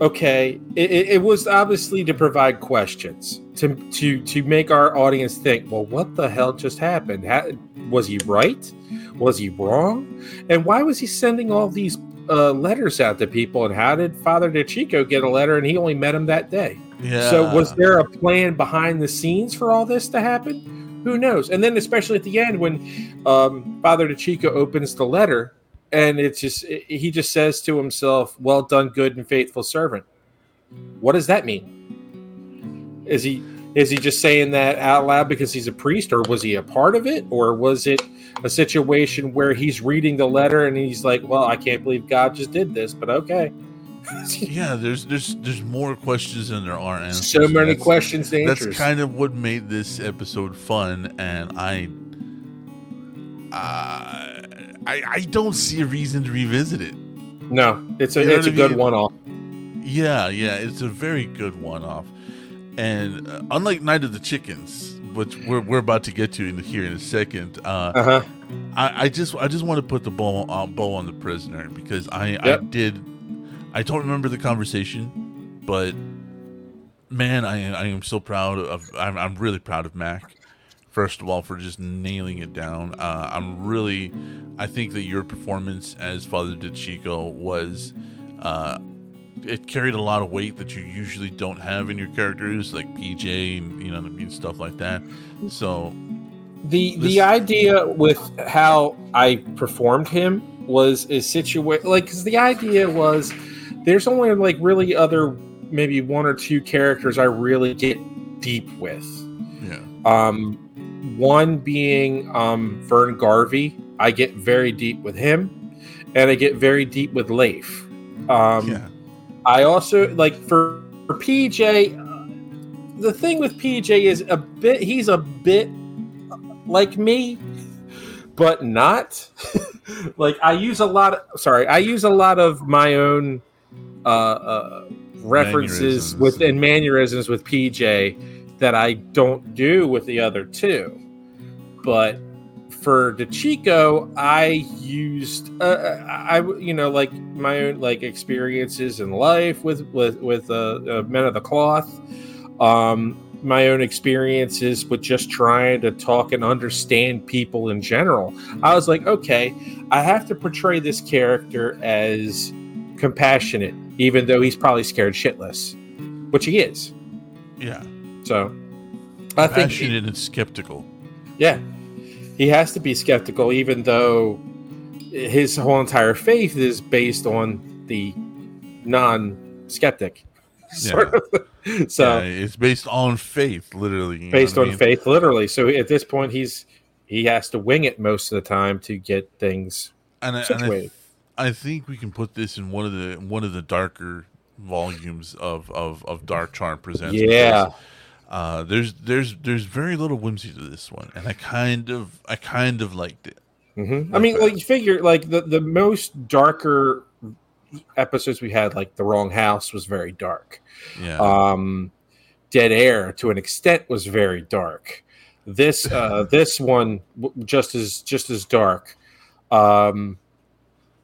okay. It, it, was obviously to provide questions to to to make our audience think. Well, what the hell just happened? How, was he right? Was he wrong? And why was he sending all these uh, letters out to people. And how did Father DeChico get a letter and he only met him that day? Yeah. So was there a plan behind the scenes for all this to happen? Who knows? And then especially at the end when um, Father DeChico opens the letter and it's just he just says to himself, "Well done, good and faithful servant." What does that mean? Is he is he just saying that out loud because he's a priest, or was he a part of it, or was it a situation where he's reading the letter and he's like, "Well, I can't believe God just did this," but okay. yeah, there's there's there's more questions than there are answers. So many that's, questions to That's kind of what made this episode fun, and I uh, I I don't see a reason to revisit it. No, it's a You know it's a good mean? one off. Yeah, yeah, it's a very good one off. And uh, unlike Night of the Chickens, which we're, we're about to get to in here in a second, uh, Uh huh. I, I just I just want to put the bow uh, bow on the prisoner because I I did I don't remember the conversation, but man, I I am so proud of I'm I'm really proud of Mac. First of all, for just nailing it down. Uh, I'm really I think that your performance as Father DeChico was uh, it carried a lot of weight that you usually don't have in your characters, like PJ and you know what I mean stuff like that. So The This- the idea with how I performed him was a situation like because the idea was there's only like really other maybe one or two characters I really get deep with. yeah, Um, one being um, Vern Garvey. I get very deep with him, and I get very deep with Leif. Um, yeah, I also like for, for PJ. uh, The thing with PJ is a bit. He's a bit like me, but not. like I use a lot. Of, sorry, I use a lot of my own uh, uh, references Mannerisms. with and mannerisms with PJ that I don't do with the other two. But for DeChico, I used uh, I I- you know like my own like experiences in life with with with uh, uh, Men of the Cloth, um, my own experiences with just trying to talk and understand people in general. I was like, okay, I have to portray this character as compassionate, even though he's probably scared shitless, which he is. yeah. So I think Passionate and skeptical. yeah. He has to be skeptical, even though his whole entire faith is based on the non skeptic. Sort of. So, yeah, it's based on faith, literally. based what I on mean? faith, literally. So, at this point, he's he has to wing it most of the time to get things And, I, and situated. I, I think we can put this in one of the one of the darker volumes of of, of Dark Charm presents. Yeah. because, Uh, there's there's there's very little whimsy to this one, and I kind of I kind of liked it. hmm I mean, like you figure, like the the most darker episodes we had, like the Wrong House, was very dark. Yeah, um dead air to an extent was very dark this uh this one just as just as dark um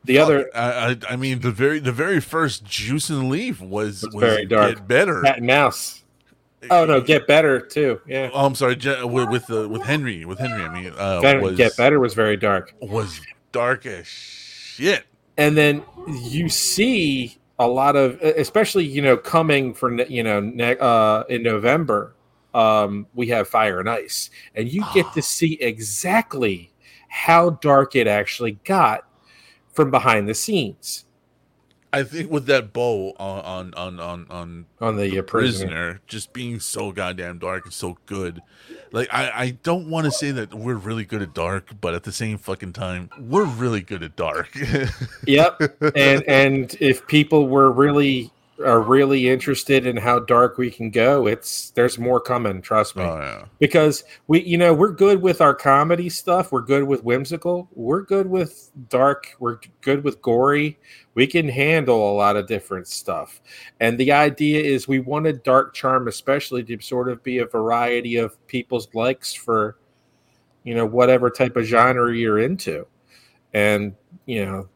the other I, I I mean the very the very first Juice and Leaf was, Was was very dark. Get better. cat and mouse oh no get better too. Yeah. Oh, I'm sorry. With with, uh, with Henry, with Henry, I mean, uh, Better- was get better was very dark. was dark as shit. and then you see a lot of especially you know coming for you know ne- uh in november um we have fire and ice. And you get to see exactly how dark it actually got from behind the scenes I think with that bow on on on on, on on the, uh, prisoner. prisoner just being so goddamn dark and so good. Like I, I don't want to say that we're really good at dark, but at the same fucking time, we're really good at dark. Yep, and and if people were really are really interested in how dark we can go, it's there's more coming. Trust me. oh yeah. because we you know we're good with our comedy stuff we're good with whimsical we're good with dark we're good with gory we can handle a lot of different stuff and the idea is we wanted dark charm especially to sort of be a variety of people's likes for you know whatever type of genre you're into and you know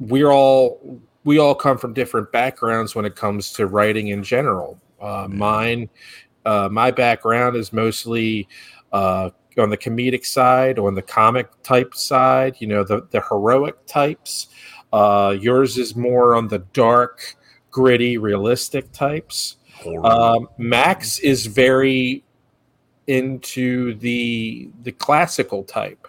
we're all we all come from different backgrounds when it comes to writing in general uh, mine uh, my background is mostly uh, on the comedic side, on the comic type side, you know, the, the heroic types. Uh, yours is more on the dark, gritty, realistic types. Um, Mac's is very into the the classical type,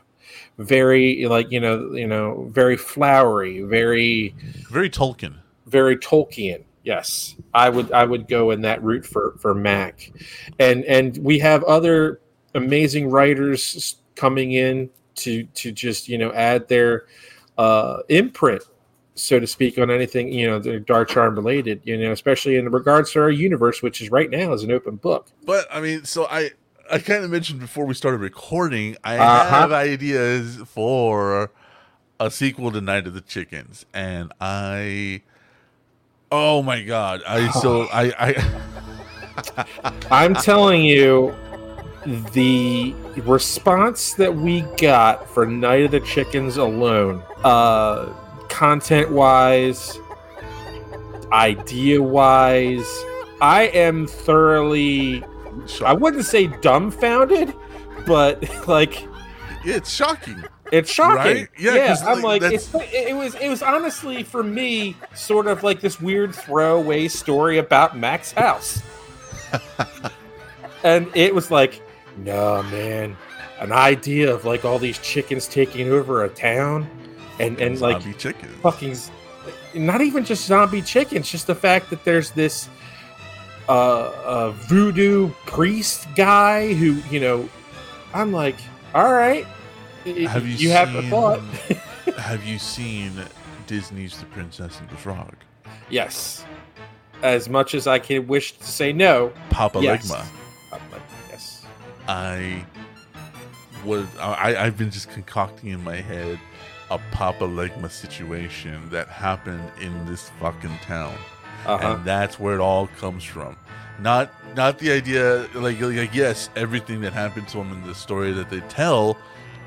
very like you know you know very flowery, very Very Tolkien. very Tolkien. Yes, I would I would go in that route for for Mac, and and we have other amazing writers coming in to to just you know add their uh, imprint, so to speak, on anything you know the Dark Charm related. You know, especially in regards to our universe, which is right now is an open book. But I mean, so I I kind of mentioned before we started recording, I Uh-huh. have ideas for a sequel to Night of the Chickens, and I, oh my god, I so I I I'm telling you, the response that we got for Night of the Chickens alone, uh, content wise, idea wise, I am thoroughly, I wouldn't say dumbfounded, but like it's shocking. it's shocking. Right? Yeah, 'cause, I'm like, like, it's, it was, it was honestly for me sort of like this weird throwaway story about Mac's house. and it was like, no, man, an idea of like all these chickens taking over a town and, and like chickens. fucking not even just zombie chickens just the fact that there's this uh, uh voodoo priest guy who you know i'm like all right Have you you have a seen- thought. have you seen Disney's The Princess and the Frog? yes. As much as i can wish to say no Papa yes. Ligma. Yes. I was I I've been just concocting in my head a Papa Legba situation that happened in this fucking town, uh-huh and that's where it all comes from. Not not the idea like like yes, everything that happened to him in the story that they tell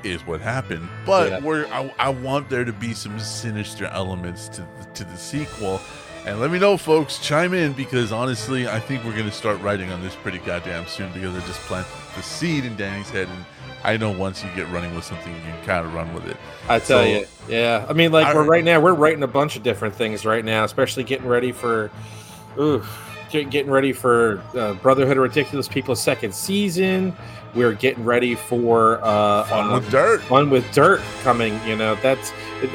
is what happened, but Yeah. where I, I want there to be some sinister elements to the, to the sequel. And let me know, folks. Chime in because honestly, I think we're gonna start writing on this pretty goddamn soon because I just planted the seed in Danny's head, and I know once you get running with something, you can kind of run with it. I tell So- you, yeah. I mean, like I- we're right now, we're writing a bunch of different things right now, especially getting ready for, ooh, get- getting ready for uh, Brotherhood of Ridiculous People's second season. We're getting ready for uh, Fun uh, with dirt. Fun with Dirt coming. You know, that's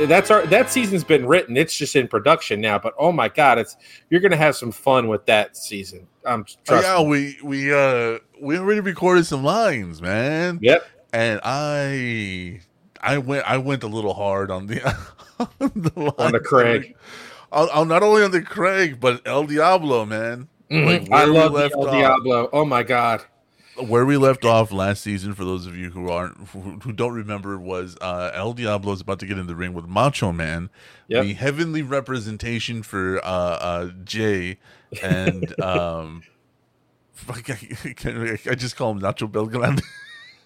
that's our that season's been written. It's just in production now. But oh my god, it's you're gonna have some fun with that season. I'm trust yeah, me. we we uh we already recorded some lines, man. Yep. And I I went I went a little hard on the on the, On the. Craig. On, on not only on the Craig, but El Diablo, man. Like, Mhm. I love El off. Diablo. Oh my god. Where we left off last season, for those of you who aren't who, who don't remember, was uh El Diablo is about to get in the ring with Macho Man, Yep. the heavenly representation for uh uh Jay and um I, I just call him Nacho Belgrande.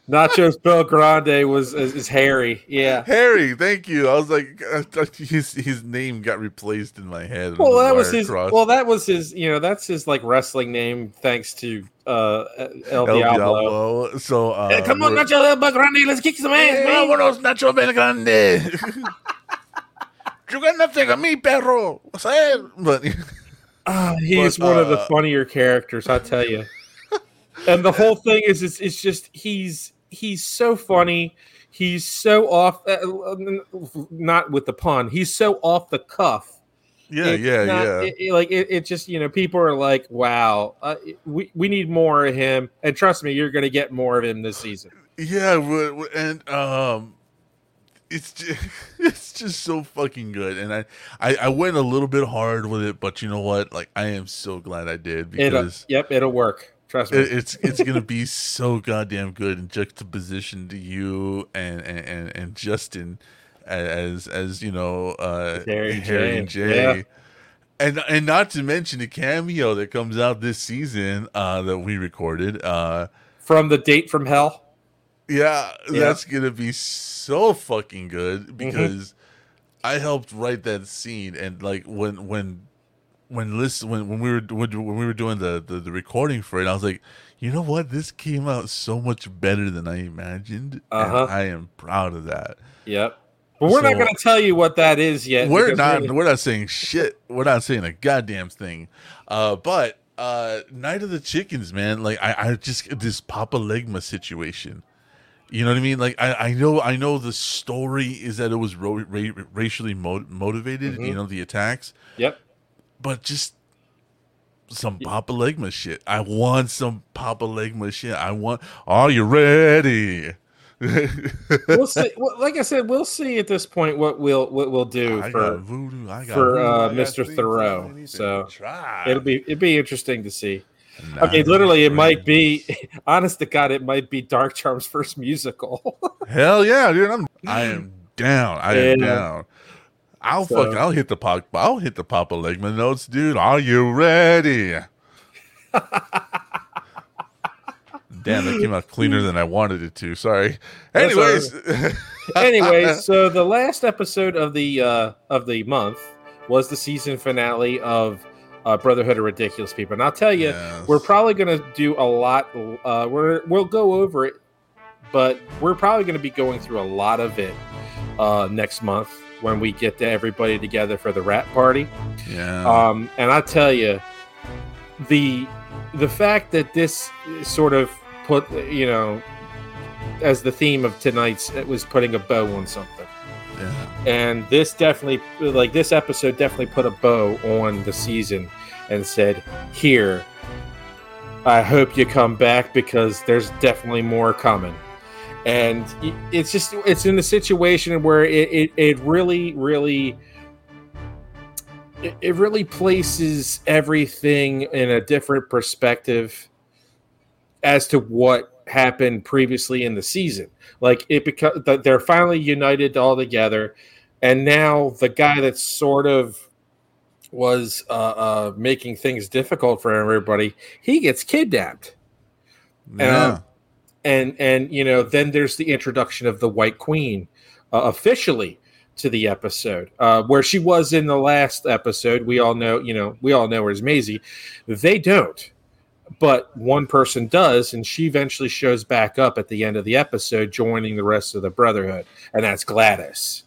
Nachos Bill Grande was is, is Harry. Yeah. Harry, thank you. I was like, his his name got replaced in my head. Well, that was his. crossed. Well, that was his. You know, that's his like wrestling name, thanks to uh El, El Diablo. Diablo. So uh, Hey, come on, Nacho Bill Grande, let's kick some ass, Hey, man. vámonos, Nacho Belgrande. you got nothing on me, perro. What's that? But Ah, he's But, one of the uh, funnier characters, I tell you. and the whole thing is, it's, it's just he's he's so funny. He's so off, uh, not with the pun. He's so off the cuff. yeah, It's yeah, not- yeah. it- it- like it, it just you know people are like, wow, uh, we we need more of him. And trust me, you're going to get more of him this season. Yeah, and um, it's just, it's just so fucking good. And I, I I went a little bit hard with it, but you know what? Like I am so glad I did It'll, because yep, it'll work. Trust me. it, it's it's gonna be so goddamn good in juxtaposition to you and and and, and Justin as as you know uh Harry and Harry and Jay, Jay. yeah. And and not to mention the cameo that comes out this season uh that we recorded. Uh From the date from hell. Yeah, Yeah. that's gonna be so fucking good because I helped write that scene and like when when when listen when, when we were when we were doing the, the the recording for it, I was like, you know what, this came out so much better than I imagined, Uh-huh. I am proud of that. Yep. But we're not going to tell you what that is yet. we're not we- we're not saying shit. We're not saying a goddamn thing. Uh, but uh, Night of the Chickens, man. Like I, I just this Papa Legba situation. You know what I mean? Like I, I know I know the story is that it was ro- ra- racially mo- motivated. Mhm. You know the attacks, Yep. but just some Papa Legba shit. I want some Papa Legba shit. I want. Are you ready? we'll see. Well, like I said, we'll see at this point what we'll what we'll do I for. voodoo. I got for, voodoo, uh, I Mr. things Thoreau, I need to so try. It'll be it'd be interesting to see. Okay, literally, it might be. Honest to God, it might be Dark Charm's first musical. Hell yeah, dude! I'm I am down. I am Yeah. down. I'll So- fucking I'll hit the pop I'll hit the Papa Legman notes, dude. Are you ready? Damn, that came out cleaner than I wanted it to. Sorry. Anyways, anyway, so the last episode of the uh, of the month was the season finale of uh, Brotherhood of Ridiculous People. And I'll tell you, Yes. we're probably going to do a lot. Uh, we're we'll go over it, but we're probably going to be going through a lot of it uh, next month when we get to everybody together for the wrap party. yeah. Um, and I tell you, the the fact that this sort of put you know as the theme of tonight's it was putting a bow on something yeah. and this definitely like this episode definitely put a bow on the season and said here i hope you come back because there's definitely more coming. And it's just it's in a situation where it it, it really really it really places everything in a different perspective as to what happened previously in the season. Like it because they're finally united all together and now the guy that's sort of was uh, uh, making things difficult for everybody he gets kidnapped. Yeah. and and you know then there's the introduction of the white queen uh, officially to the episode uh, where she was in the last episode. We all know you know we all know her as Maisie. They don't but one person does and she eventually shows back up at the end of the episode joining the rest of the brotherhood and that's Gladys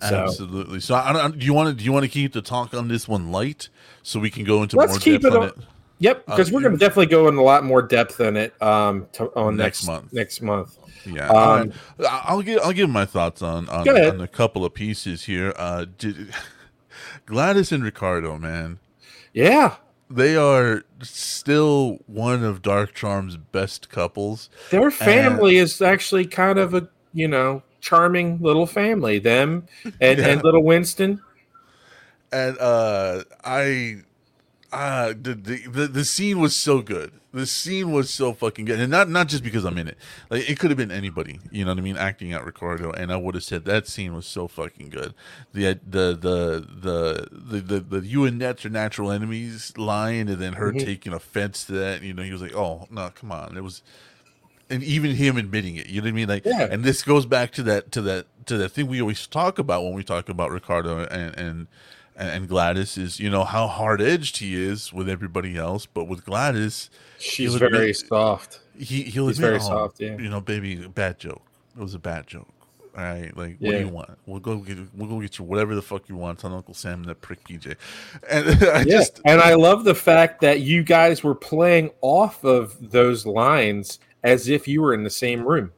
so Absolutely. So, I don't, do you want to do you want to keep the talk on this one light so we can go into Let's more keep depth it on on- it? yep because Uh, we're going to definitely go in a lot more depth in it um to, on Next next, month. next month Yeah, Um, right. I'll give I'll give my thoughts on on, on a couple of pieces here. Uh, did, Gladys and Ricardo, man, yeah they are still one of Dark Charm's best couples. Their family is actually kind of a you know charming little family. Them and, Yeah. and little Winston. and uh i uh the, the the the scene was so good the scene was so fucking good and not not just because i'm in it like it could have been anybody you know what i mean acting out ricardo and i would have said that scene was so fucking good the the the the the the, the you and nets are natural enemies line and then her Mhm. taking offense to that you know he was like oh no come on it was and even him admitting it you know what i mean like Yeah. and this goes back to that to that to that thing we always talk about when we talk about ricardo and and and Gladys is, you know, how hard edged he is with everybody else, but with Gladys, She's He'll very soft. he he'll He's admit, very "Oh, soft, yeah. You know, baby, bad joke. It was a bad joke. All right, like, what do you want? We'll go get we'll go get you whatever the fuck you want. on Uncle Sam and that prick PJ. And I Yeah, just and I love the fact that you guys were playing off of those lines as if you were in the same room.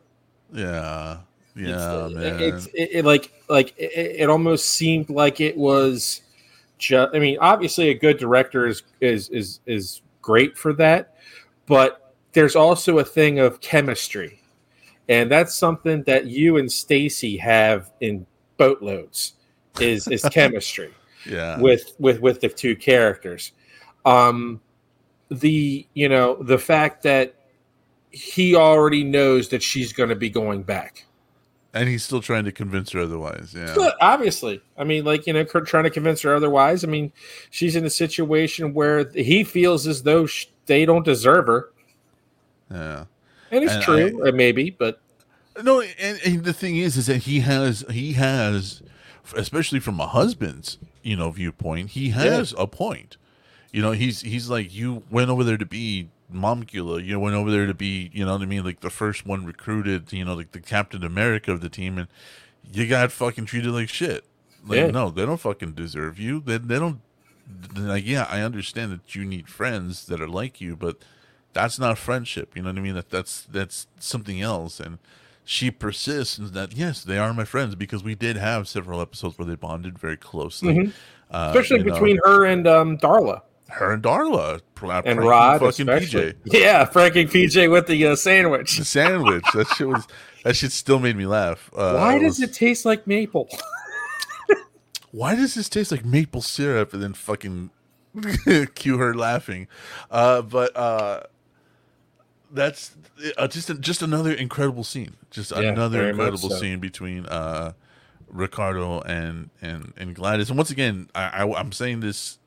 yeah It's- yeah man. it's it, it like like it, it almost seemed like it was just. I mean, obviously, a good director is is is is great for that, but there's also a thing of chemistry, and that's something that you and Stacy have in boatloads. Is is chemistry yeah. with with with the two characters um the you know the fact that he already knows that she's going to be going back and he's still trying to convince her otherwise. Yeah. but obviously i mean like you know trying to convince her otherwise i mean she's in a situation where he feels as though sh- they don't deserve her Yeah. and it's And true uh, maybe but No, and, and the thing is, is that he has, he has, especially from a husband's, you know, viewpoint, he has a point. You know, he's he's like, you went over there to be Momcula, you know, went over there to be, you know what I mean, like the first one recruited, you know, like the Captain America of the team, and you got fucking treated like shit. Like, Yeah. no, they don't fucking deserve you. They they don't. Like, yeah, I understand that you need friends that are like you, but that's not friendship. You know what I mean? That that's that's something else. And she persists in that yes, they are my friends because we did have several episodes where they bonded very closely, Mhm. uh, especially you know, between her and um darla her and Darla pr- and rod fucking especially. PJ. yeah franking pj with the uh, sandwich The sandwich. that shit was that shit still made me laugh. Uh, why does was- it taste like maple Why does this taste like maple syrup and then fucking cue her laughing. Uh, but uh, that's uh, just just another incredible scene. Just Yeah, another incredible so. scene between uh, Ricardo and and and Gladys. And once again, I, I I'm saying this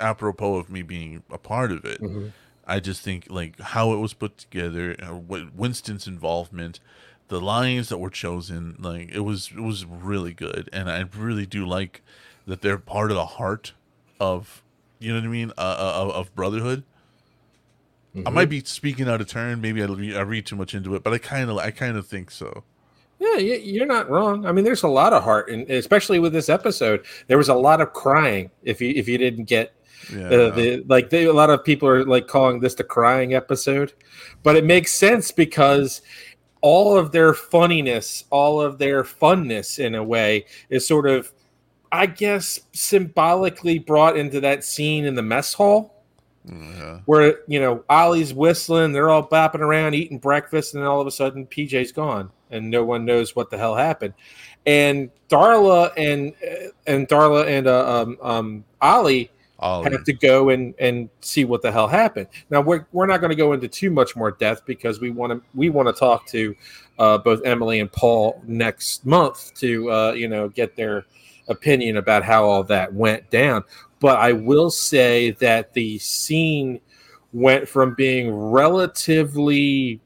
apropos of me being a part of it. Mm-hmm. I just think like how it was put together, uh, Winston's involvement, the lines that were chosen, like it was it was really good, and I really do like that they're part of the heart of you know what I mean uh, uh, of, of brotherhood. I might be speaking out of turn. Maybe I I read too much into it, but I kind of I kind of think so. Yeah, you're not wrong. I mean, there's a lot of heart, and especially with this episode, there was a lot of crying. If you if you didn't get Yeah, uh, the like, they, a lot of people are like calling this the crying episode, but it makes sense because all of their funniness, all of their funness, in a way, is sort of, I guess, symbolically brought into that scene in the mess hall yeah. where you know Ollie's whistling, they're all bopping around eating breakfast, and then all of a sudden PJ's gone, and no one knows what the hell happened. And Darla and and Darla and uh, um, um, Ollie Ollie. have to go and and see what the hell happened. Now we're we're not going to go into too much more depth because we want to we want to talk to uh, both Emily and Paul next month to uh, you know get their opinion about how all that went down. But I will say that the scene went from being relatively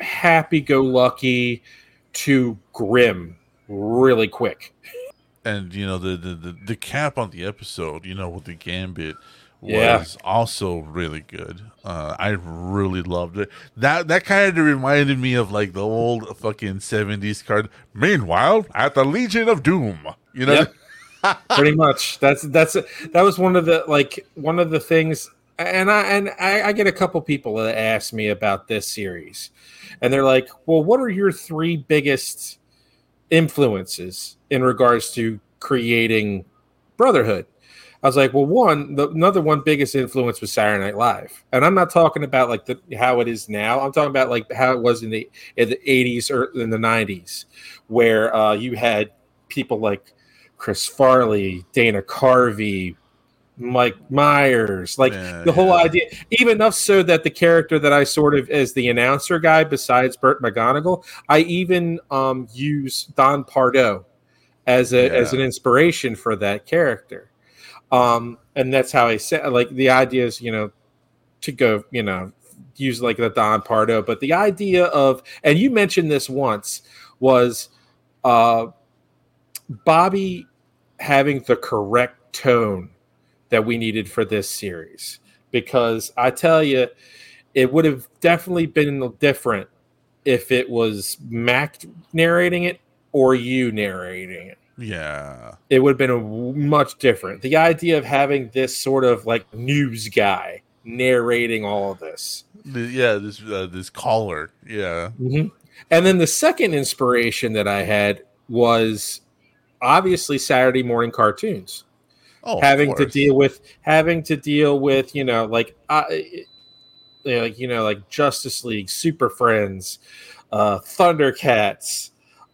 happy-go-lucky to grim really quick. and you know the, the the the cap on the episode, you know, with the gambit was Yeah. also really good. Uh, I really loved it. That that kind of reminded me of like the old fucking seventies card. Meanwhile, at the Legion of Doom, you know. Yep. pretty much that's that's that was one of the like one of the things and i and I, I get a couple people that ask me about this series and they're like well what are your three biggest influences in regards to creating brotherhood. I was like well one the another one biggest influence was saturday night live. And i'm not talking about like the how it is now. I'm talking about like how it was in the in the 80s or in the 90s where uh, you had people like Chris Farley, Dana Carvey, Mike Myers, like Yeah, the whole yeah. idea, even enough so that the character that I sort of as the announcer guy, besides Burt McGonigal, I even um, use Don Pardo as a as an inspiration for that character. Um, and that's how I said like the idea is, you know, to go, you know, use like the Don Pardo, but the idea of and you mentioned this once was uh Bobby having the correct tone that we needed for this series because I tell you, it would have definitely been different if it was Mac narrating it or you narrating it. Yeah. It would have been much different. The idea of having this sort of like news guy narrating all of this. Yeah, this uh, this caller. Yeah. Mhm. And then the second inspiration that I had was obviously Saturday morning cartoons. Oh, having to deal with having to deal with you know like uh, like you know like Justice League, Super Friends, uh, Thundercats,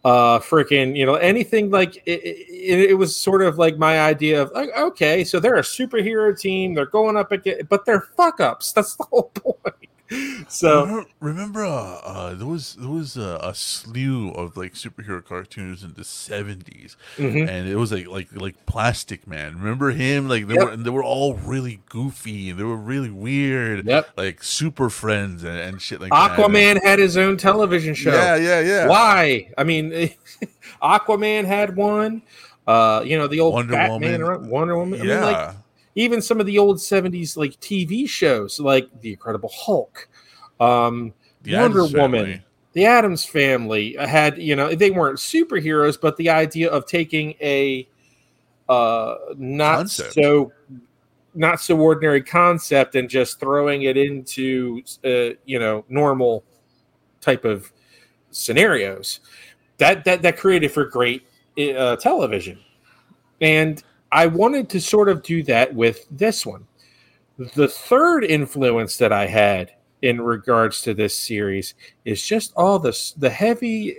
uh, freaking you know anything like it, it, it was sort of like my idea of like okay, so they're a superhero team, they're going up against, but they're fuck ups. That's the whole point. So remember, remember uh, uh, there was there was a, a slew of like superhero cartoons in the seventies, mhm. and it was like like like Plastic Man. Remember him? Like they Yep. were and they were all really goofy and they were really weird. Yep. Like Super Friends and, and shit like that. Aquaman had his own television show. Yeah, yeah, yeah. Why? I mean, Aquaman had one. Uh, you know, the old Wonder Batman, Woman. or Wonder Woman. I Yeah. mean, like even some of the old '70s like TV shows, like The Incredible Hulk, um, The Wonder Addams Woman, Family. The Addams Family had. You know, they weren't superheroes, but the idea of taking a uh, not Concept. so not so ordinary concept and just throwing it into uh, you know normal type of scenarios that that that created for great uh, television and i wanted to sort of do that with this one the third influence that i had in regards to this series is just all this the heavy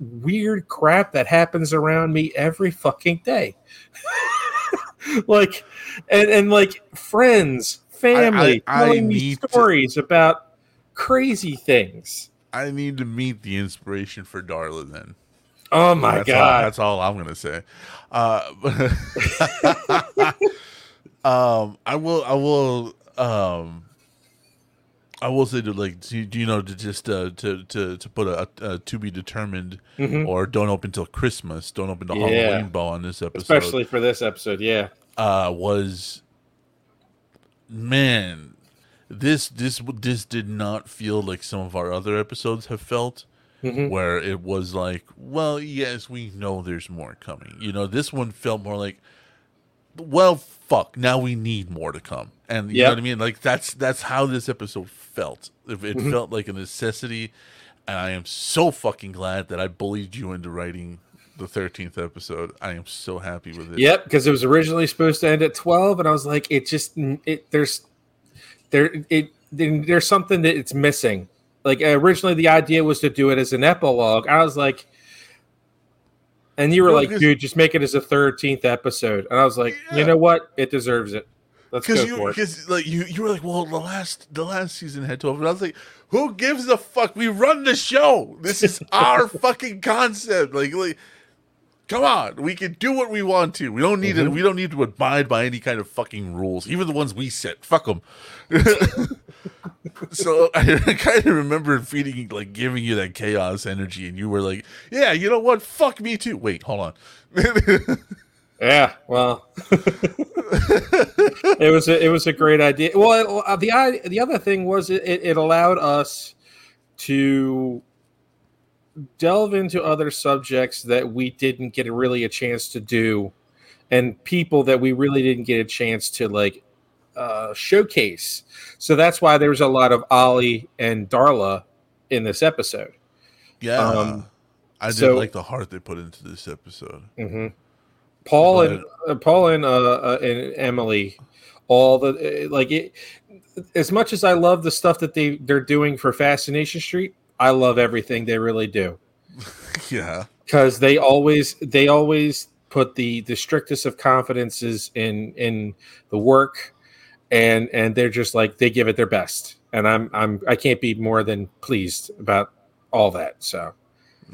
weird crap that happens around me every fucking day like and and like friends, family, I- I telling me need to- stories about crazy things. I need to meet the inspiration for Darla then. Oh my that's All, god! that's all I'm gonna say. Uh, um, I will. I will. Um, I will say to like, do, do you know to just uh, to to to put a, a to be determined Mhm. or don't open till Christmas, don't open till Yeah. Halloween ball on this episode. Especially for this episode, yeah. uh, was man, this this this did not feel like some of our other episodes have felt Mhm. where it was like, well, yes, we know there's more coming. You know, this one felt more like, well, fuck, now we need more to come. And you know what I mean? Like that's that's how this episode felt. It, it Mhm. felt like a necessity, and I am so fucking glad that I bullied you into writing the thirteenth episode. I am so happy with it. Yep, because it was originally supposed to end at twelve, and I was like, it just it there's there it there's something that it's missing. Like originally, the idea was to do it as an epilogue. I was like, and you were No, like, dude, just make it as a thirteenth episode. And I was like, Yeah. you know what? It deserves it. Let's go because you for it. because like you you were like well the last the last season had 12 and i was like who gives a fuck we run the show this is our fucking concept like like come on we can do what we want to we don't need it Mhm. we don't need to abide by any kind of fucking rules even the ones we set fuck them so i kind of remember feeding like giving you that chaos energy and you were like yeah you know what fuck me too wait hold on Yeah, well, it was a, it was a great idea. Well, uh, the the other thing was it, it it allowed us to delve into other subjects that we didn't get really a chance to do, and people that we really didn't get a chance to like uh, showcase. So that's why there was a lot of Ollie and Darla in this episode. yeah Um, i did so- like the heart they put into this episode hmm Paul and uh, Paul and uh, uh, and Emily, all the uh, like it. As much as I love the stuff that they they're doing for Fascination Street, I love everything they really do yeah because they always they always put the the strictest of confidences in in the work, and and they're just like they give it their best, and I'm I'm I can't be more than pleased about all that. So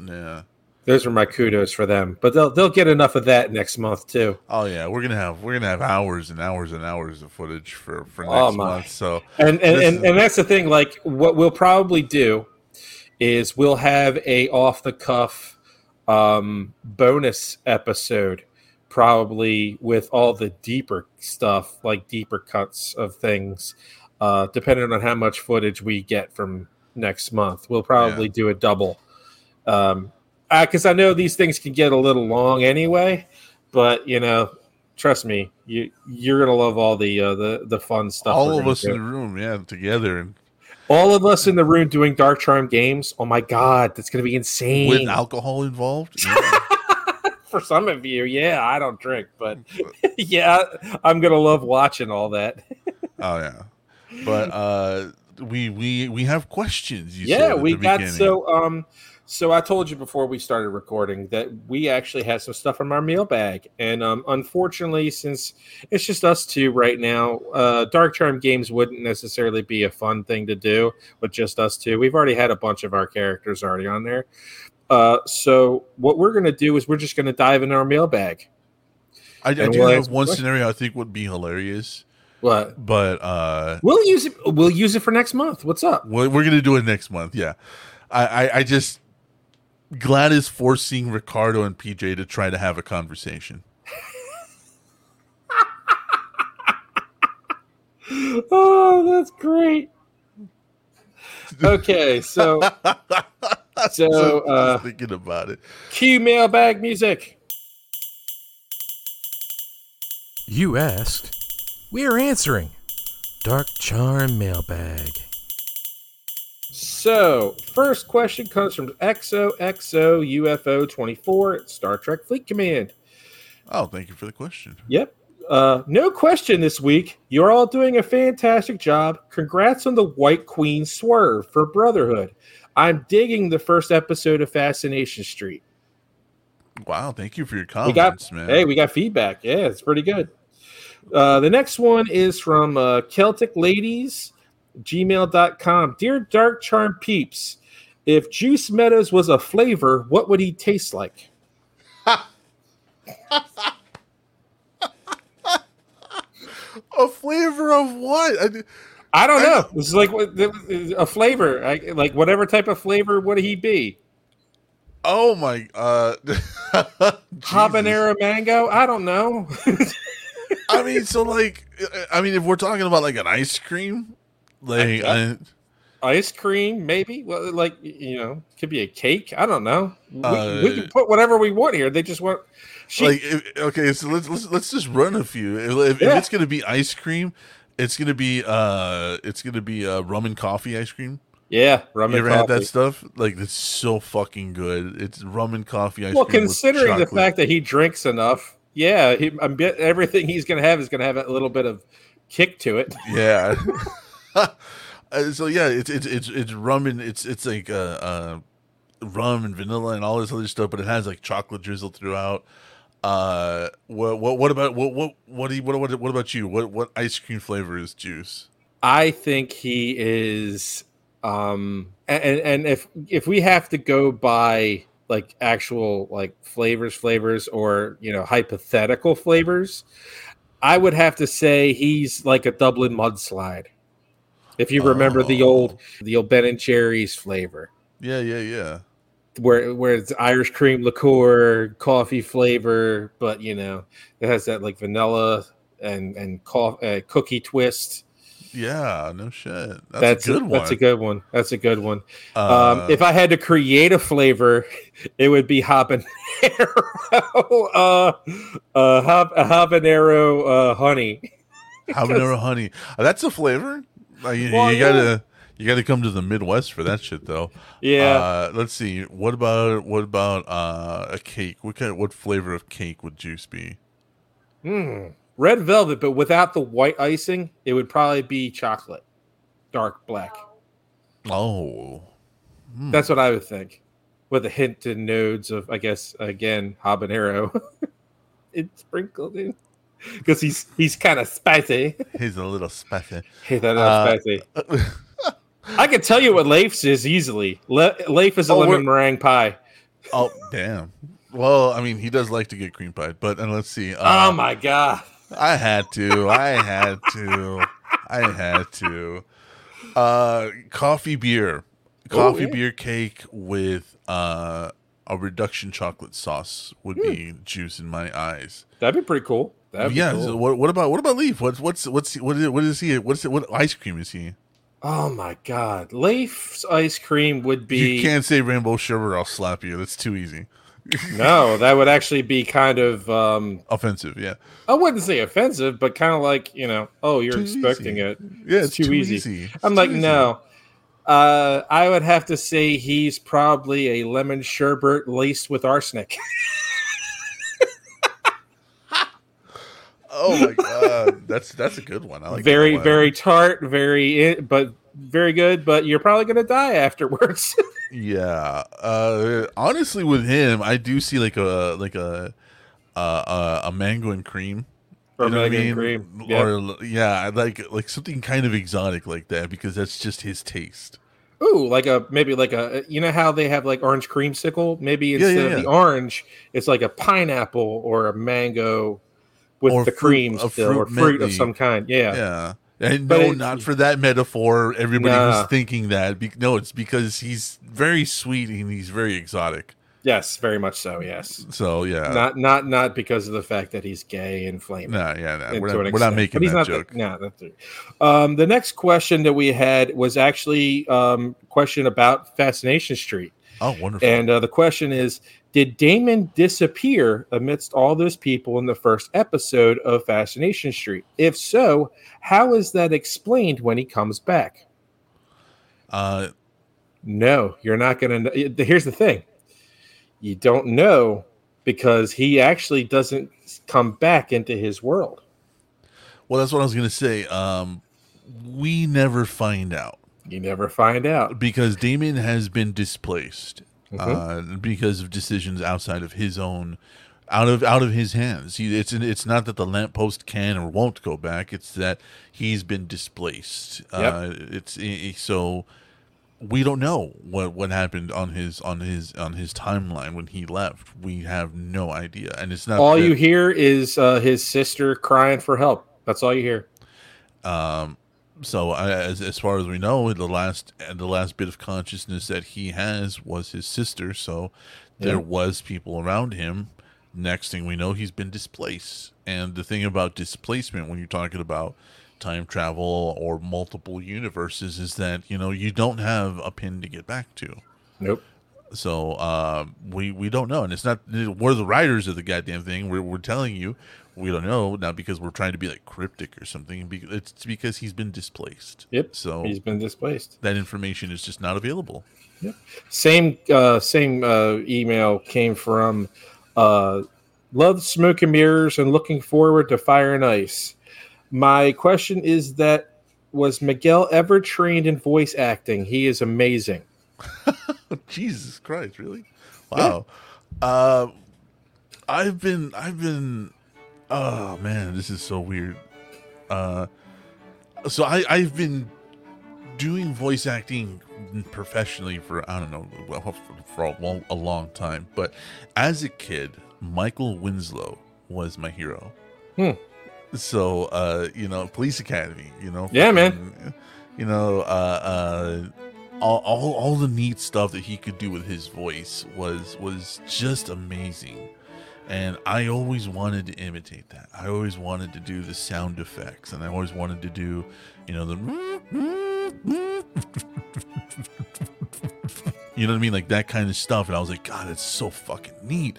Yeah. those are my kudos for them, but they'll they'll get enough of that next month too. Oh yeah, we're gonna have we're gonna have hours and hours and hours of footage for for next Oh, month. So and and, and, is- and that's the thing like what we'll probably do is we'll have a off the cuff um bonus episode probably with all the deeper stuff like deeper cuts of things uh depending on how much footage we get from next month we'll probably do a double um because i know these things can get a little long anyway but you know trust me you you're gonna love all the uh the the fun stuff all of us do. in the room, yeah, together and all of us in the room doing dark charm games oh my god that's gonna be insane with alcohol involved. Yeah. For some of you yeah i don't drink but yeah i'm gonna love watching all that oh yeah, but uh, we we we have questions. You yeah we got beginning. so um so i told you before we started recording that we actually had some stuff from our mailbag and um unfortunately since it's just us two right now uh dark charm games wouldn't necessarily be a fun thing to do with just us two we've already had a bunch of our characters already on there uh so what we're gonna do is we're just gonna dive into our mailbag. I, I do we'll have one scenario I think would be hilarious, what? but uh, we'll use it we'll use it for next month. What's up? We're, we're gonna do it next month. Yeah, I I, I just glad is forcing Ricardo and PJ to try to have a conversation. oh that's great. Okay so So, Just uh, thinking about it. cue mailbag music You asked, we're answering. Dark Charm Mailbag. So, first question comes from XOXO UFO 24 at Star Trek Fleet Command. Oh, thank you for the question. Yep. Uh, no question this week. You're all doing a fantastic job. Congrats on the White Queen swerve for Brotherhood. I'm digging the first episode of Fascination Street. Wow, thank you for your We got comments, man. hey, we got feedback. Yeah, it's pretty good. Uh, the next one is from uh, Celtic Ladies, gmail.com. Dear Dark Charm Peeps, if Juice Meadows was a flavor, what would he taste like? A flavor of what? I, I don't know. This is like a flavor, I, like whatever type of flavor would he be? oh my uh. Habanero mango? I don't know. I mean, so like, I mean, if we're talking about like an ice cream, like, I- I, Ice cream, maybe. Well, like you know, could be a cake. I don't know. We, we Uh, can put whatever we want here. They just want. She, like, if, okay, so let's, let's let's just run a few. If, if, if it's gonna be ice cream, it's gonna be uh, it's gonna be uh, rum and coffee ice cream. yeah, rum You and ever had that stuff? Like, it's so fucking good. It's rum and coffee ice Well, cream. with considering the fact that he drinks enough, yeah, he, I'm bet everything he's going to have is going to have a little bit of kick to it. Yeah. Uh, so yeah, it's it's it's it's rum and it's it's like uh, uh rum and vanilla and all this other stuff, but it has like chocolate drizzle throughout. Uh, what what what about what what what do you, what what what about you? What what ice cream flavor is juice? I think he is, um, and and if if we have to go by like actual like flavors, flavors, or you know hypothetical flavors, I would have to say he's like a Dublin mudslide. If you remember the Oh. old the old Ben and Jerry's flavor. Yeah, yeah, yeah. Where where it's Irish cream liqueur, coffee flavor, but you know it has that like vanilla and and co- uh, cookie twist. Yeah, no shit. That's, a good one. That's a good one. That's a good one. Uh, um, if I had to create a flavor, it would be habanero, uh, uh, hab- habanero uh, honey. habanero honey, Uh, that's a flavor. Uh, you, Well, you yeah. You gotta come to the Midwest for that shit though. Yeah, Uh, let's see. What about what about uh, a cake? What kind? Of, What flavor of cake would juice be? Hmm. red velvet, but without the white icing, it would probably be chocolate, dark black. Oh, Hmm. That's what I would think, with a hint and nodes of, I guess, again, habanero. it's sprinkled in because he's he's kind of spicy. he's a little spicy. Hey, that Uh, spicy. I can tell you what Leif's is easily. Le- Leif is a Oh, lemon meringue pie. oh, damn. Well, I mean, he does like to get cream pie, but and let's see. Uh, oh my god! I had to. I had to. I had to. Uh, coffee beer, coffee yeah. beer cake with uh a reduction chocolate sauce would be juice in my eyes. That'd be pretty cool. That'd be yeah. cool. so what, what about what about Leif? What's what's what's what is, what is he? What's what ice cream is he? Oh my god! Leif's ice cream would be you can't say rainbow sherbet. I'll slap you. That's too easy. no. That would actually be kind of um, Offensive. Yeah. I wouldn't say offensive, but kind of like you know, oh, you're Too expecting easy. it. Yeah. It's It's, too too, easy. easy. It's I'm like, easy. no. Uh, I would have to say he's probably a lemon sherbet laced with arsenic. Oh my god, that's that's a good one. I like that very, one. very tart, very, but very good. But you're probably gonna die afterwards. Yeah. Uh honestly with him, I do see like a like a uh, a, a mango and cream. or You know what I mango and mean? cream. Yeah. Or yeah, like like something kind of exotic like that because that's just his taste. Ooh, like a maybe like a you know how they have like orange creamsicle? Maybe Yeah, instead yeah, of the orange, it's like a pineapple or a mango with Or the fruit- cream still, or fruit fruit of some kind. Yeah. Yeah. And But no, it's- not for that metaphor. Everybody Nah. was thinking that. Be- no, it's because he's very sweet and he's very exotic. Yes, very much so. Yes. So yeah, not not not because of the fact that he's gay and flaming. nah, yeah, we're, not, we're not making But he's that not joke. The, no, that's it. Um, the next question that we had was actually um, question about Fascination Street, oh, wonderful. and uh, the question is: Did Damon disappear amidst all those people in the first episode of Fascination Street? If so, how is that explained when he comes back? uh, No, you're not going to. Here's the thing: you don't know because he actually doesn't come back into his world. well, that's what I was gonna say. Um, we never find out. You never find out. because Damon has been displaced Mhm. uh, because of decisions outside of his own out of out of his hands. He, it's it's not that the lamppost can or won't go back. It's that he's been displaced. Yep. Uh, it's i- so we don't know what what happened on his on his on his timeline when he left. We have no idea, and it's not All that- you hear is uh, his sister crying for help. That's all you hear. So I, as as far as we know, the last the last bit of consciousness that he has was his sister. So there was people around him. Next thing we know, he's been displaced. And the thing about displacement, when you're talking about time travel or multiple universes, is that you know you don't have a pin to get back to. Nope. So uh, we we don't know, and it's not we're the writers of the goddamn thing. We're we're telling you we don't know not because we're trying to be like cryptic or something. It's because he's been displaced. Yep. So he's been displaced. that information is just not available. yep Same uh, same uh, email came from uh, love smoke and mirrors and looking forward to fire and ice. My question is that was Miguel ever trained in voice acting? He is amazing. Jesus Christ, really? Wow. Uh, I've been I've been oh man, this is so weird. Uh so I I've been doing voice acting professionally for I don't know well, for, for a, long, a long time, but as a kid, Michael Winslow was my hero. Hmm. So uh, you know, Police Academy, you know, Yeah, man. You know, uh, uh, all, all all the neat stuff that he could do with his voice was was just amazing and i always wanted to imitate that. I always wanted to do the sound effects and i always wanted to do you know the you know what i mean? Like that kind of stuff and i was like god it's so fucking neat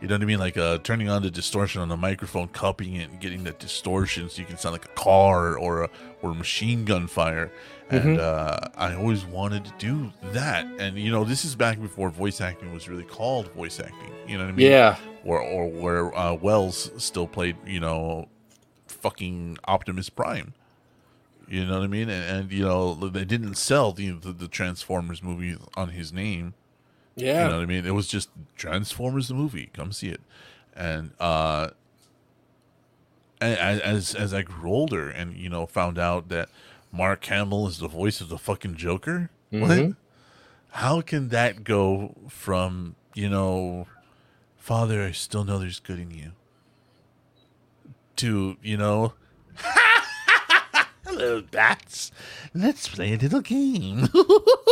you know what I mean? Like uh, turning on the distortion on the microphone, cupping it, and getting that distortion so you can sound like a car or a or a machine gun fire. And uh, I always wanted to do that. And you know, this is back before voice acting was really called voice acting. You know what I mean? Yeah. Or or where uh, Welles still played, you know, fucking Optimus Prime. You know what I mean? And, and you know, they didn't sell the, the the Transformers movie on his name. Yeah. You know what I mean? It was just Transformers the movie. Come see it. And uh as as I grew older and you know found out that Mark Hamill is the voice of the fucking Joker, what? Mhm. How can that go from, you know, Father, I still know there's good in you to, you know, Hello, bats. Let's play a little game.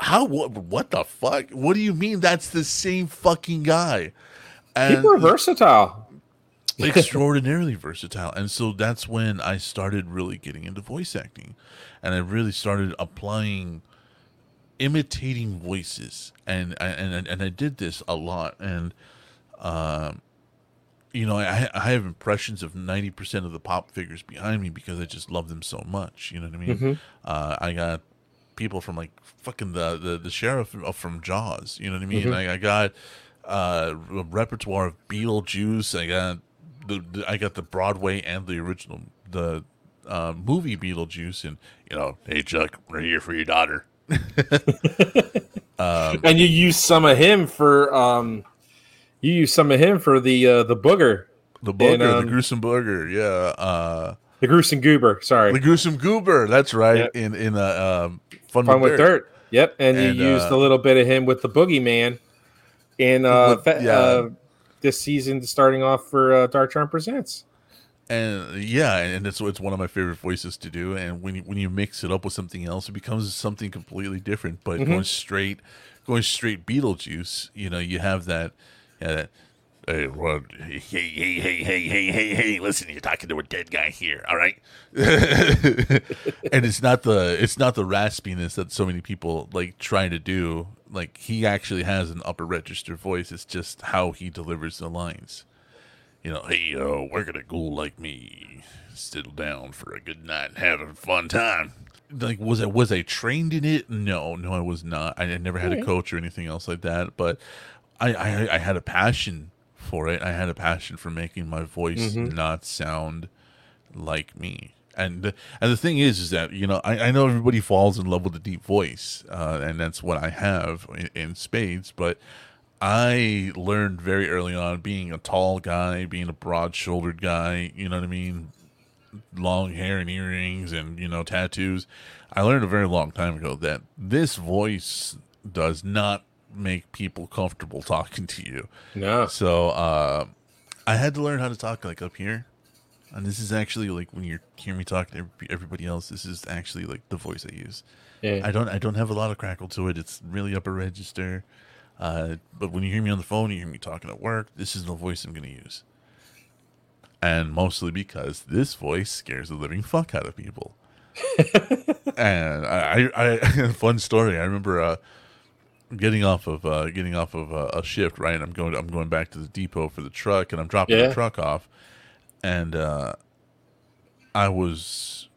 How what, what the fuck? What do you mean that's the same fucking guy? And People are versatile. extraordinarily versatile. And so that's when I started really getting into voice acting. And I really started applying imitating voices. And I and, and I did this a lot. And um you know, I, I have impressions of 90% of the pop figures behind me because I just love them so much. You know what I mean? Uh, I got people from like fucking the, the, the sheriff from Jaws. You know what I mean? I, I got uh, a repertoire of Beetlejuice. I got the, the I got the Broadway and the original the uh, movie Beetlejuice. And you know, hey Chuck, we're here for your daughter. and you use some of him for um you use some of him for the uh the booger The booger, And, um, the gruesome booger. Yeah. Uh, the gruesome goober sorry the gruesome goober. That's right. Yep. In in uh, um, fun, fun with dirt yep and, And, you used uh, a little bit of him with the boogeyman in uh, With- yeah. uh this season starting off for uh, dark charm presents and yeah, and it's it's one of my favorite voices to do. And when you, when you mix it up with something else, it becomes something completely different. But going straight, going straight Beetlejuice, you know, you have that, yeah, that. Hey, what? hey, hey, hey, hey, hey, hey, hey! Listen, you're talking to a dead guy here. All right, and it's not the it's not the raspiness that so many people like try to do. Like he actually has an upper register voice. It's just how he delivers the lines. You know, hey, uh, where could a ghoul like me settle down for a good night, and have a fun time? Like, was I was I trained in it? No, no, I was not. I, I never had a coach or anything else like that. But I, I, I had a passion for it. I had a passion for making my voice not sound like me. And the, and the thing is, is that you know, I, I know everybody falls in love with a deep voice, uh, and that's what I have in, in spades. But I learned very early on being a tall guy, being a broad shouldered guy, you know what I mean? Long hair and earrings and, you know, tattoos. I learned a very long time ago that this voice does not make people comfortable talking to you. No. So uh, I had to learn how to talk like up here. And this is actually like when you hear me talk to everybody else, this is actually like the voice I use. Yeah. I don't I don't have a lot of crackle to it. It's really upper register. Uh, but when you hear me on the phone, you hear me talking at work. This is the voice I'm going to use, and mostly because this voice scares the living fuck out of people. and I, I, I fun story. I remember uh, getting off of uh, getting off of uh, a shift. Right, I'm going I'm going back to the depot for the truck, and I'm dropping Yeah. the truck off, and uh, I was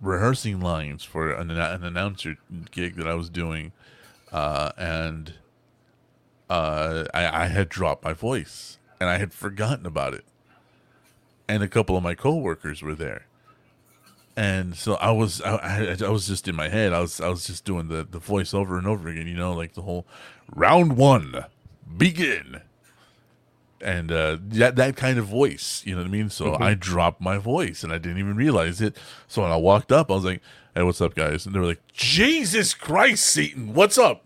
rehearsing lines for an, an announcer gig that I was doing, uh, and uh, I, I had dropped my voice and I had forgotten about it. And a couple of my coworkers were there, and so I was I, I, I was just in my head. I was I was just doing the the voice over and over again. You know, like the whole round one, begin and uh, that that kind of voice, you know what I mean. So I dropped my voice, and I didn't even realize it. So when I walked up, I was like, "Hey, what's up, guys?" And they were like, "Jesus Christ, Satan, what's up?"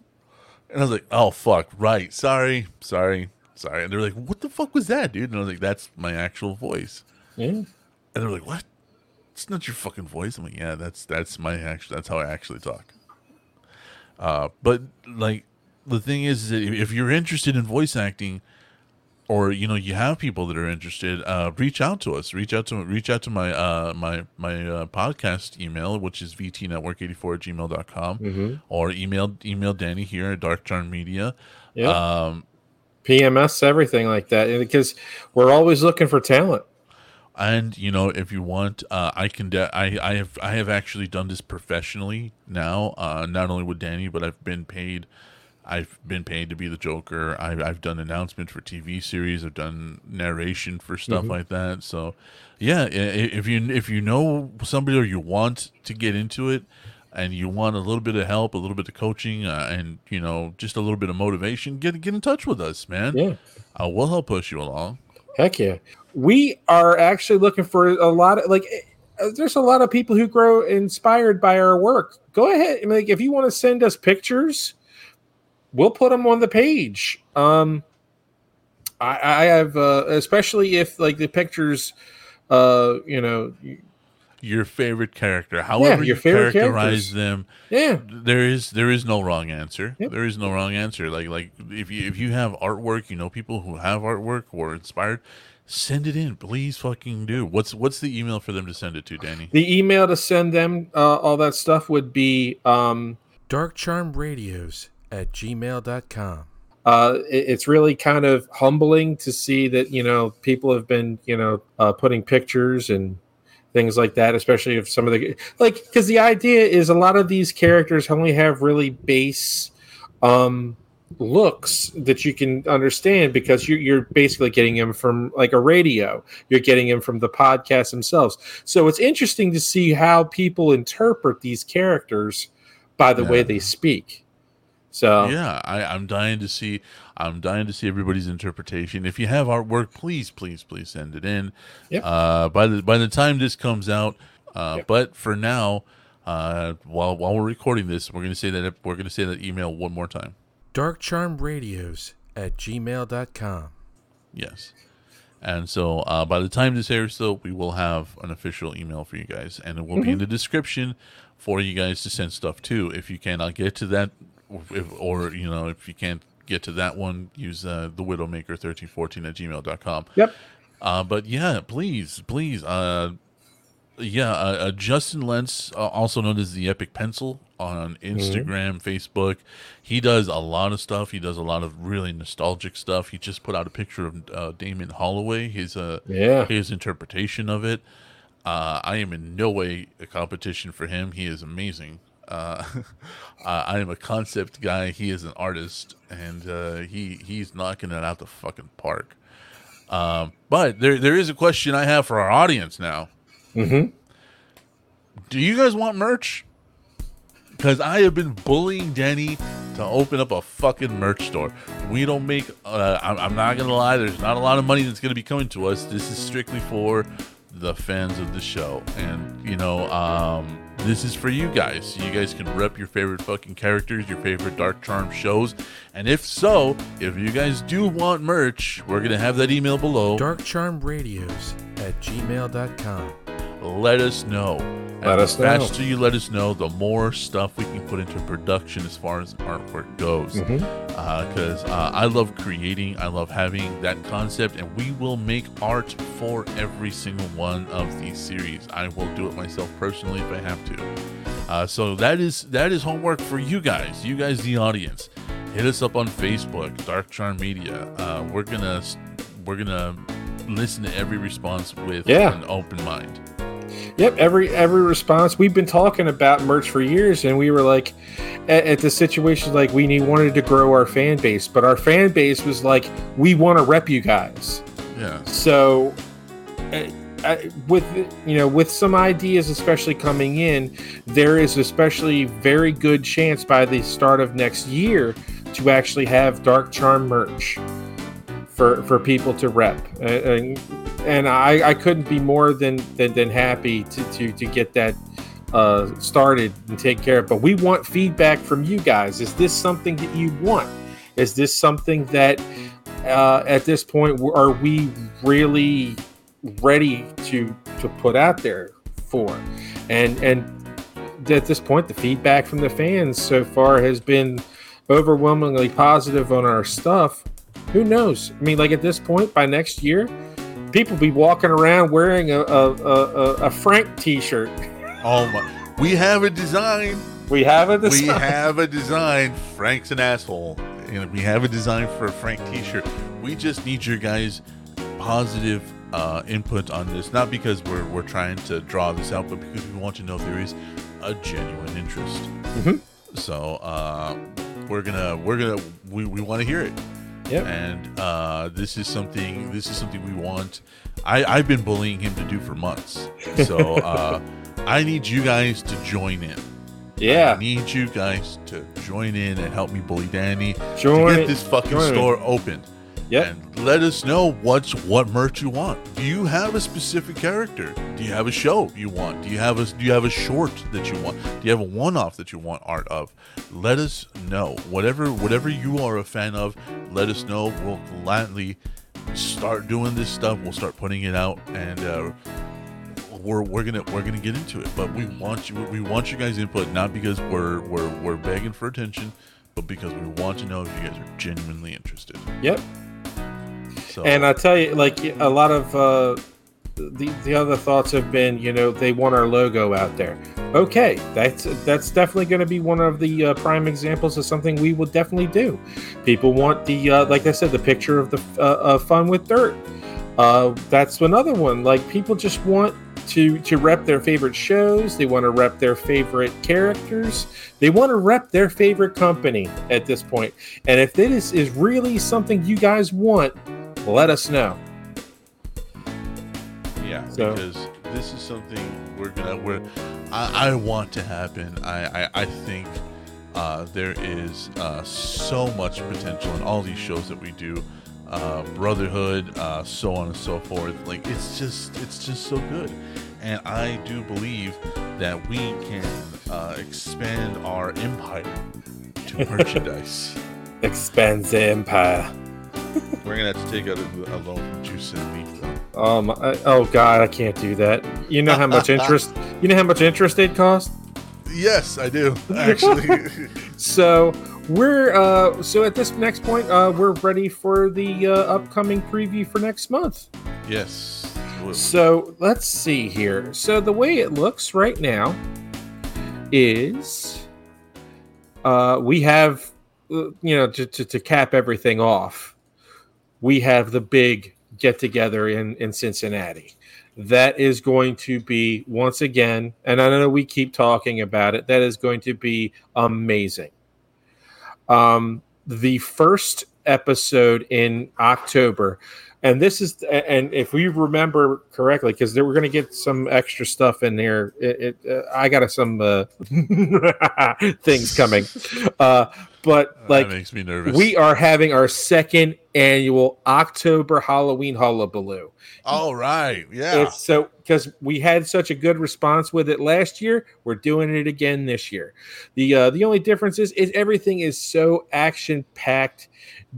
And I was like, "Oh fuck, right, sorry, sorry, sorry." And they were like, "What the fuck was that, dude?" And I was like, "That's my actual voice." Yeah. And they were like, "What? It's not your fucking voice." I'm like, "Yeah, that's that's my actual. That's how I actually talk." Uh, but like the thing is, is that if you're interested in voice acting, or you know you have people that are interested, uh, reach out to us. Reach out to reach out to my uh, my my uh, podcast email, which is vtnetwork84 at gmail.com, Mm-hmm. or email email Danny here at Dark Charm Media. Yeah. Um, PMS, everything like that. And because we're always looking for talent. And you know if you want uh, i can de- I, I have i have actually done this professionally now uh, not only with danny but i've been paid i've been paid to be the joker. I've, I've done announcements for tv series. I've done narration for stuff like that. So yeah i- i- if you if you know somebody or you want to get into it and you want a little bit of help a little bit of coaching uh, and you know just a little bit of motivation get get in touch with us man. Yeah. uh, we'll help push you along Heck yeah. We are actually looking for a lot of like uh, there's a lot of people who grow inspired by our work. Go ahead. Like if you want to send us pictures, we'll put them on the page. Um I, I have uh, especially if like the pictures uh you know your favorite character, however your you favorite characterize characters. them. yeah There is there is no wrong answer. Yep. There is no wrong answer. Like like if you if you have artwork, you know people who have artwork or inspired, send it in. Please fucking do. What's what's the email for them to send it to, Danny? the email to send them uh, all that stuff would be um darkcharmradios at gmail.com. uh, it- it's really kind of humbling to see that you know people have been you know uh, putting pictures and things like that especially if some of the like because the idea is a lot of these characters only have really base um looks that you can understand because you're, you're basically getting them from like a radio. You're getting them from the podcast themselves. So it's interesting to see how people interpret these characters by the way they speak. So yeah, I, I'm dying to see. I'm dying to see everybody's interpretation. If you have artwork, please, please, please send it in. Yep. Uh, by the by the time this comes out, uh, Yep. but for now, uh, while while we're recording this, we're gonna say that we're gonna say that email one more time. darkcharmradios at gmail.com. Yes. And so uh, by the time this airs, though, we will have an official email for you guys, and it will be in the description for you guys to send stuff to. If you cannot get to that, if, or you know, if you can't get to that one, use uh, the Widowmaker thirteen fourteen at gmail.com. yep Uh, but yeah, please, please, uh, yeah, uh, uh, Justin Lentz, uh, also known as the Epic Pencil on Instagram, Facebook, he does a lot of stuff. He does a lot of really nostalgic stuff. He just put out a picture of uh, Damon Holloway, his uh, Yeah. his interpretation of it. Uh, I am in no way a competition for him. He is amazing. Uh, uh, I am a concept guy. He is an artist, and uh, he he's knocking it out the fucking park. Um, but there there is a question I have for our audience now. Mhm. Do you guys want merch? Because I have been bullying Danny to open up a fucking merch store. We don't make. Uh, I'm, I'm not gonna lie. There's not a lot of money that's gonna be coming to us. This is strictly for the fans of the show, and you know, um, this is for you guys. You guys can rep your favorite fucking characters, your favorite Dark Charm shows, and if so, if you guys do want merch, we're gonna have that email below. Darkcharmradios at gmail.com. let us know. Let and us the know. faster you let us know, the more stuff we can put into production as far as artwork goes. Because uh, I love creating, I love having that concept, and we will make art for every single one of these series. I will do it myself personally if I have to. Uh, so that is that is homework for you guys, you guys, the audience. Hit us up on Facebook, Dark Charm Media. Uh, we're gonna we're gonna listen to every response with Yeah. an open mind. Yep, every every response we've been talking about merch for years, and we were like, at, at the situation like we need wanted to grow our fan base, but our fan base was like, we want to rep you guys. Yeah. So, uh, uh, with you know, with some ideas, especially coming in, there is especially very good chance by the start of next year to actually have Dark Charm merch for for people to rep, uh, and, and I, I couldn't be more than than, than happy to, to to get that uh, started and take care of. But we want feedback from you guys. Is this something that you want? Is this something that uh, at this point are we really ready to to put out there for? And and at this point, the feedback from the fans so far has been overwhelmingly positive on our stuff. Who knows? I mean, like at this point, by next year, people be walking around wearing a a, a, a Frank T-shirt. Oh my! We have a design. We have it. This we have a design. Frank's an asshole. And we have a design for a Frank T-shirt. We just need your guys' positive uh, input on this. Not because we're we're trying to draw this out, but because we want to know if there is a genuine interest. Mhm. So uh, we're gonna we're gonna we, we want to hear it. Yep. And uh, this is something this is something we want. I I've been bullying him to do for months. So uh, I need you guys to join in. I Yeah. need you guys to join in and help me bully Danny Join to get this fucking Join store open. Yep. And let us know what's what merch you want. Do you have a specific character? Do you have a show you want? Do you have a do you have a short that you want? Do you have a one-off that you want art of? Let us know. Whatever whatever you are a fan of, let us know. We'll gladly start doing this stuff. We'll start putting it out and uh we're, we're gonna we're gonna get into it, but we want you we want you guys input not because we're we're we're begging for attention, but because we want to know if you guys are genuinely interested. Yep. So And I tell you, like a lot of uh, the the other thoughts have been, you know, they want our logo out there. Okay, that's that's definitely going to be one of the uh, prime examples of something we will definitely do. People want the, uh, like I said, the picture of the uh, uh, fun with dirt. Uh, that's another one. Like people just want to to rep their favorite shows. They want to rep their favorite characters. They want to rep their favorite company at this point. And if this is really something you guys want, let us know. yeah, so- because this is something we're gonna we're I, I want to happen. I I, I think uh, there is uh, so much potential in all these shows that we do. Uh, brotherhood, uh, so on and so forth. Like it's just, it's just so good, and I do believe that we can uh, expand our empire to merchandise. expand the empire. We're gonna have to take out a, a loan from Juice and Leif, though. Um. I, oh God, I can't do that. You know how much interest. You know how much interest it cost. Yes, I do actually. So we're uh. So at this next point, uh, we're ready for the uh, upcoming preview for next month. yes. absolutely. So let's see here. So the way it looks right now is uh, we have, uh, you know, to, to, to cap everything off, we have the big get together in, in Cincinnati. That is going to be, once again, and I know we keep talking about it, that is going to be amazing. Um, the first episode in October and this is and if we remember correctly because we're going to get some extra stuff in there it, it, uh, i got some uh, things coming uh, but like that makes me nervous. we are having our second annual October Halloween hullabaloo. all right, yeah. It's so because we had such a good response with it last year, we're doing it again this year. The uh, the only difference is, is everything is so action packed,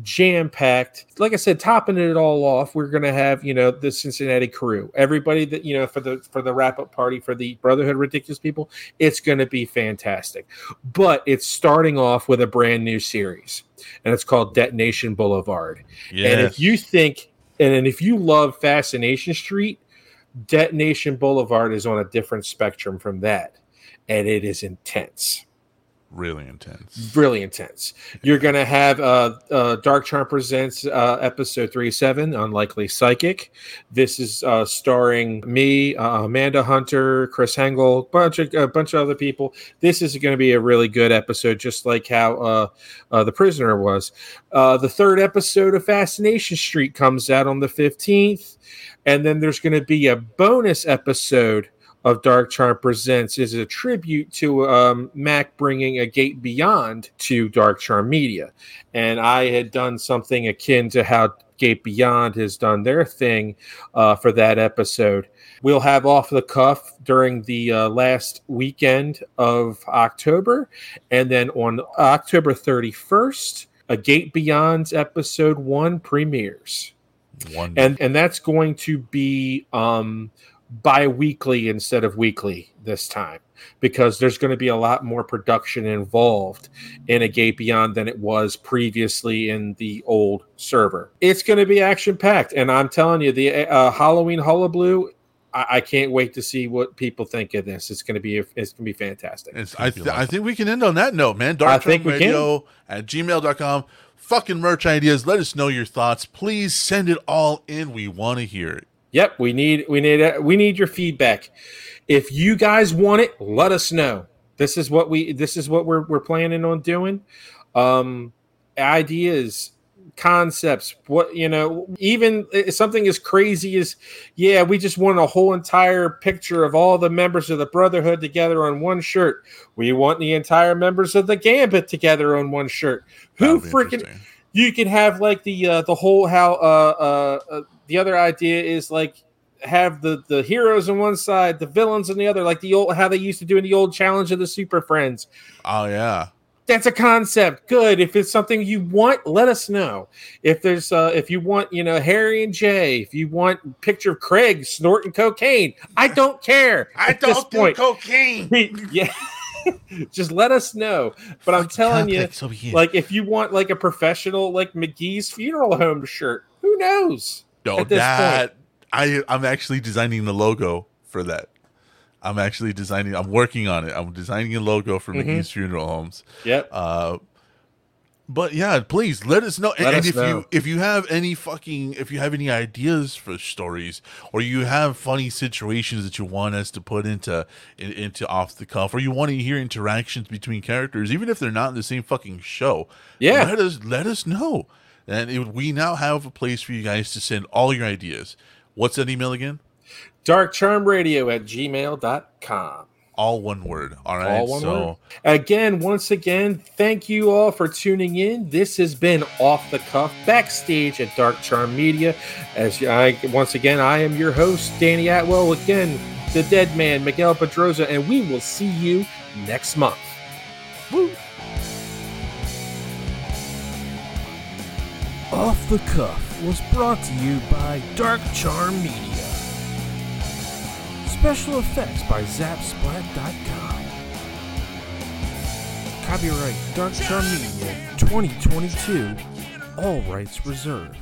jam packed. Like I said, topping it all off, we're gonna have you know the Cincinnati crew, everybody that you know for the for the wrap up party for the Brotherhood Ridiculous people. It's gonna be fantastic, but it's starting off with a brand new series, and it's called Detonation Boulevard. yes. And if you think, and if you love Fascination Street, Detonation Boulevard is on a different spectrum from that. And it is intense, really intense. really intense. You're going to have uh, uh, Dark Charm Presents uh, episode 37, Unlikely Psychic. This is uh, starring me, uh, Amanda Hunter, Chris Hengel, bunch of, a bunch of other people. This is going to be a really good episode, just like how uh, uh, The Prisoner was. Uh, the third episode of Fascination Street comes out on the 15th. And then there's going to be a bonus episode of Dark Charm Presents is a tribute to um, Mac bringing a gate beyond to Dark Charm Media. And I had done something akin to how Gate Beyond has done their thing uh, for that episode. We'll have off the cuff during the uh, last weekend of October. And then on October 31st, a Gate Beyond's episode one premieres and and that's going to be um bi-weekly instead of weekly this time because there's going to be a lot more production involved in a gate beyond than it was previously in the old server it's going to be action packed and i'm telling you the uh, halloween hullabaloo I, I can't wait to see what people think of this it's going to be it's going to be fantastic It's, I, th- I think we can end on that note, man. Dark I think we can. At gmail.com. Fucking merch ideas. Let us know your thoughts. Please send it all in. We want to hear it. Yep, we need we need we need your feedback. If you guys want it, let us know. This is what we this is what we're we're planning on doing. Um ideas, concepts, what you know, even something as crazy as yeah, we just want a whole entire picture of all the members of the Brotherhood together on one shirt. We want the entire members of the Gambit together on one shirt. Who freaking you could have like the uh, the whole how uh, uh, uh, the other idea is like have the the heroes on one side, the villains on the other, like the old how they used to do in the old challenge of the Super Friends. Oh, yeah. That's a concept. Good. If it's something you want, let us know. If there's uh if you want, you know, Harry and Jay, if you want a picture of Craig snorting cocaine, I don't care. at this point. cocaine. yeah. Just let us know. But I'm telling you, like if you want like a professional like McGee's funeral home shirt, who knows? No, that I I'm actually designing the logo for that. I'm actually designing. I'm working on it. I'm designing a logo for Mhm. McGee's Funeral Homes. Yep. Uh, but yeah, please let us know. Let and us if know. you if you have any fucking if you have any ideas for stories or you have funny situations that you want us to put into in, into off the cuff or you want to hear interactions between characters, even if they're not in the same fucking show, Yeah. let us let us know. And it, we now have a place for you guys to send all your ideas. What's that email again? Darkcharmradio at gmail.com. All one word. All right. All one so word. Again, once again, thank you all for tuning in. This has been Off the Cuff backstage at Dark Charm Media. As I once again, I am your host, Danny Atwell. Again, the dead man, Miguel Pedroza, and we will see you next month. Woo! Off the Cuff was brought to you by Dark Charm Media. Special effects by Zapsplat.com. Copyright Dark Charm Media 2022. All rights reserved.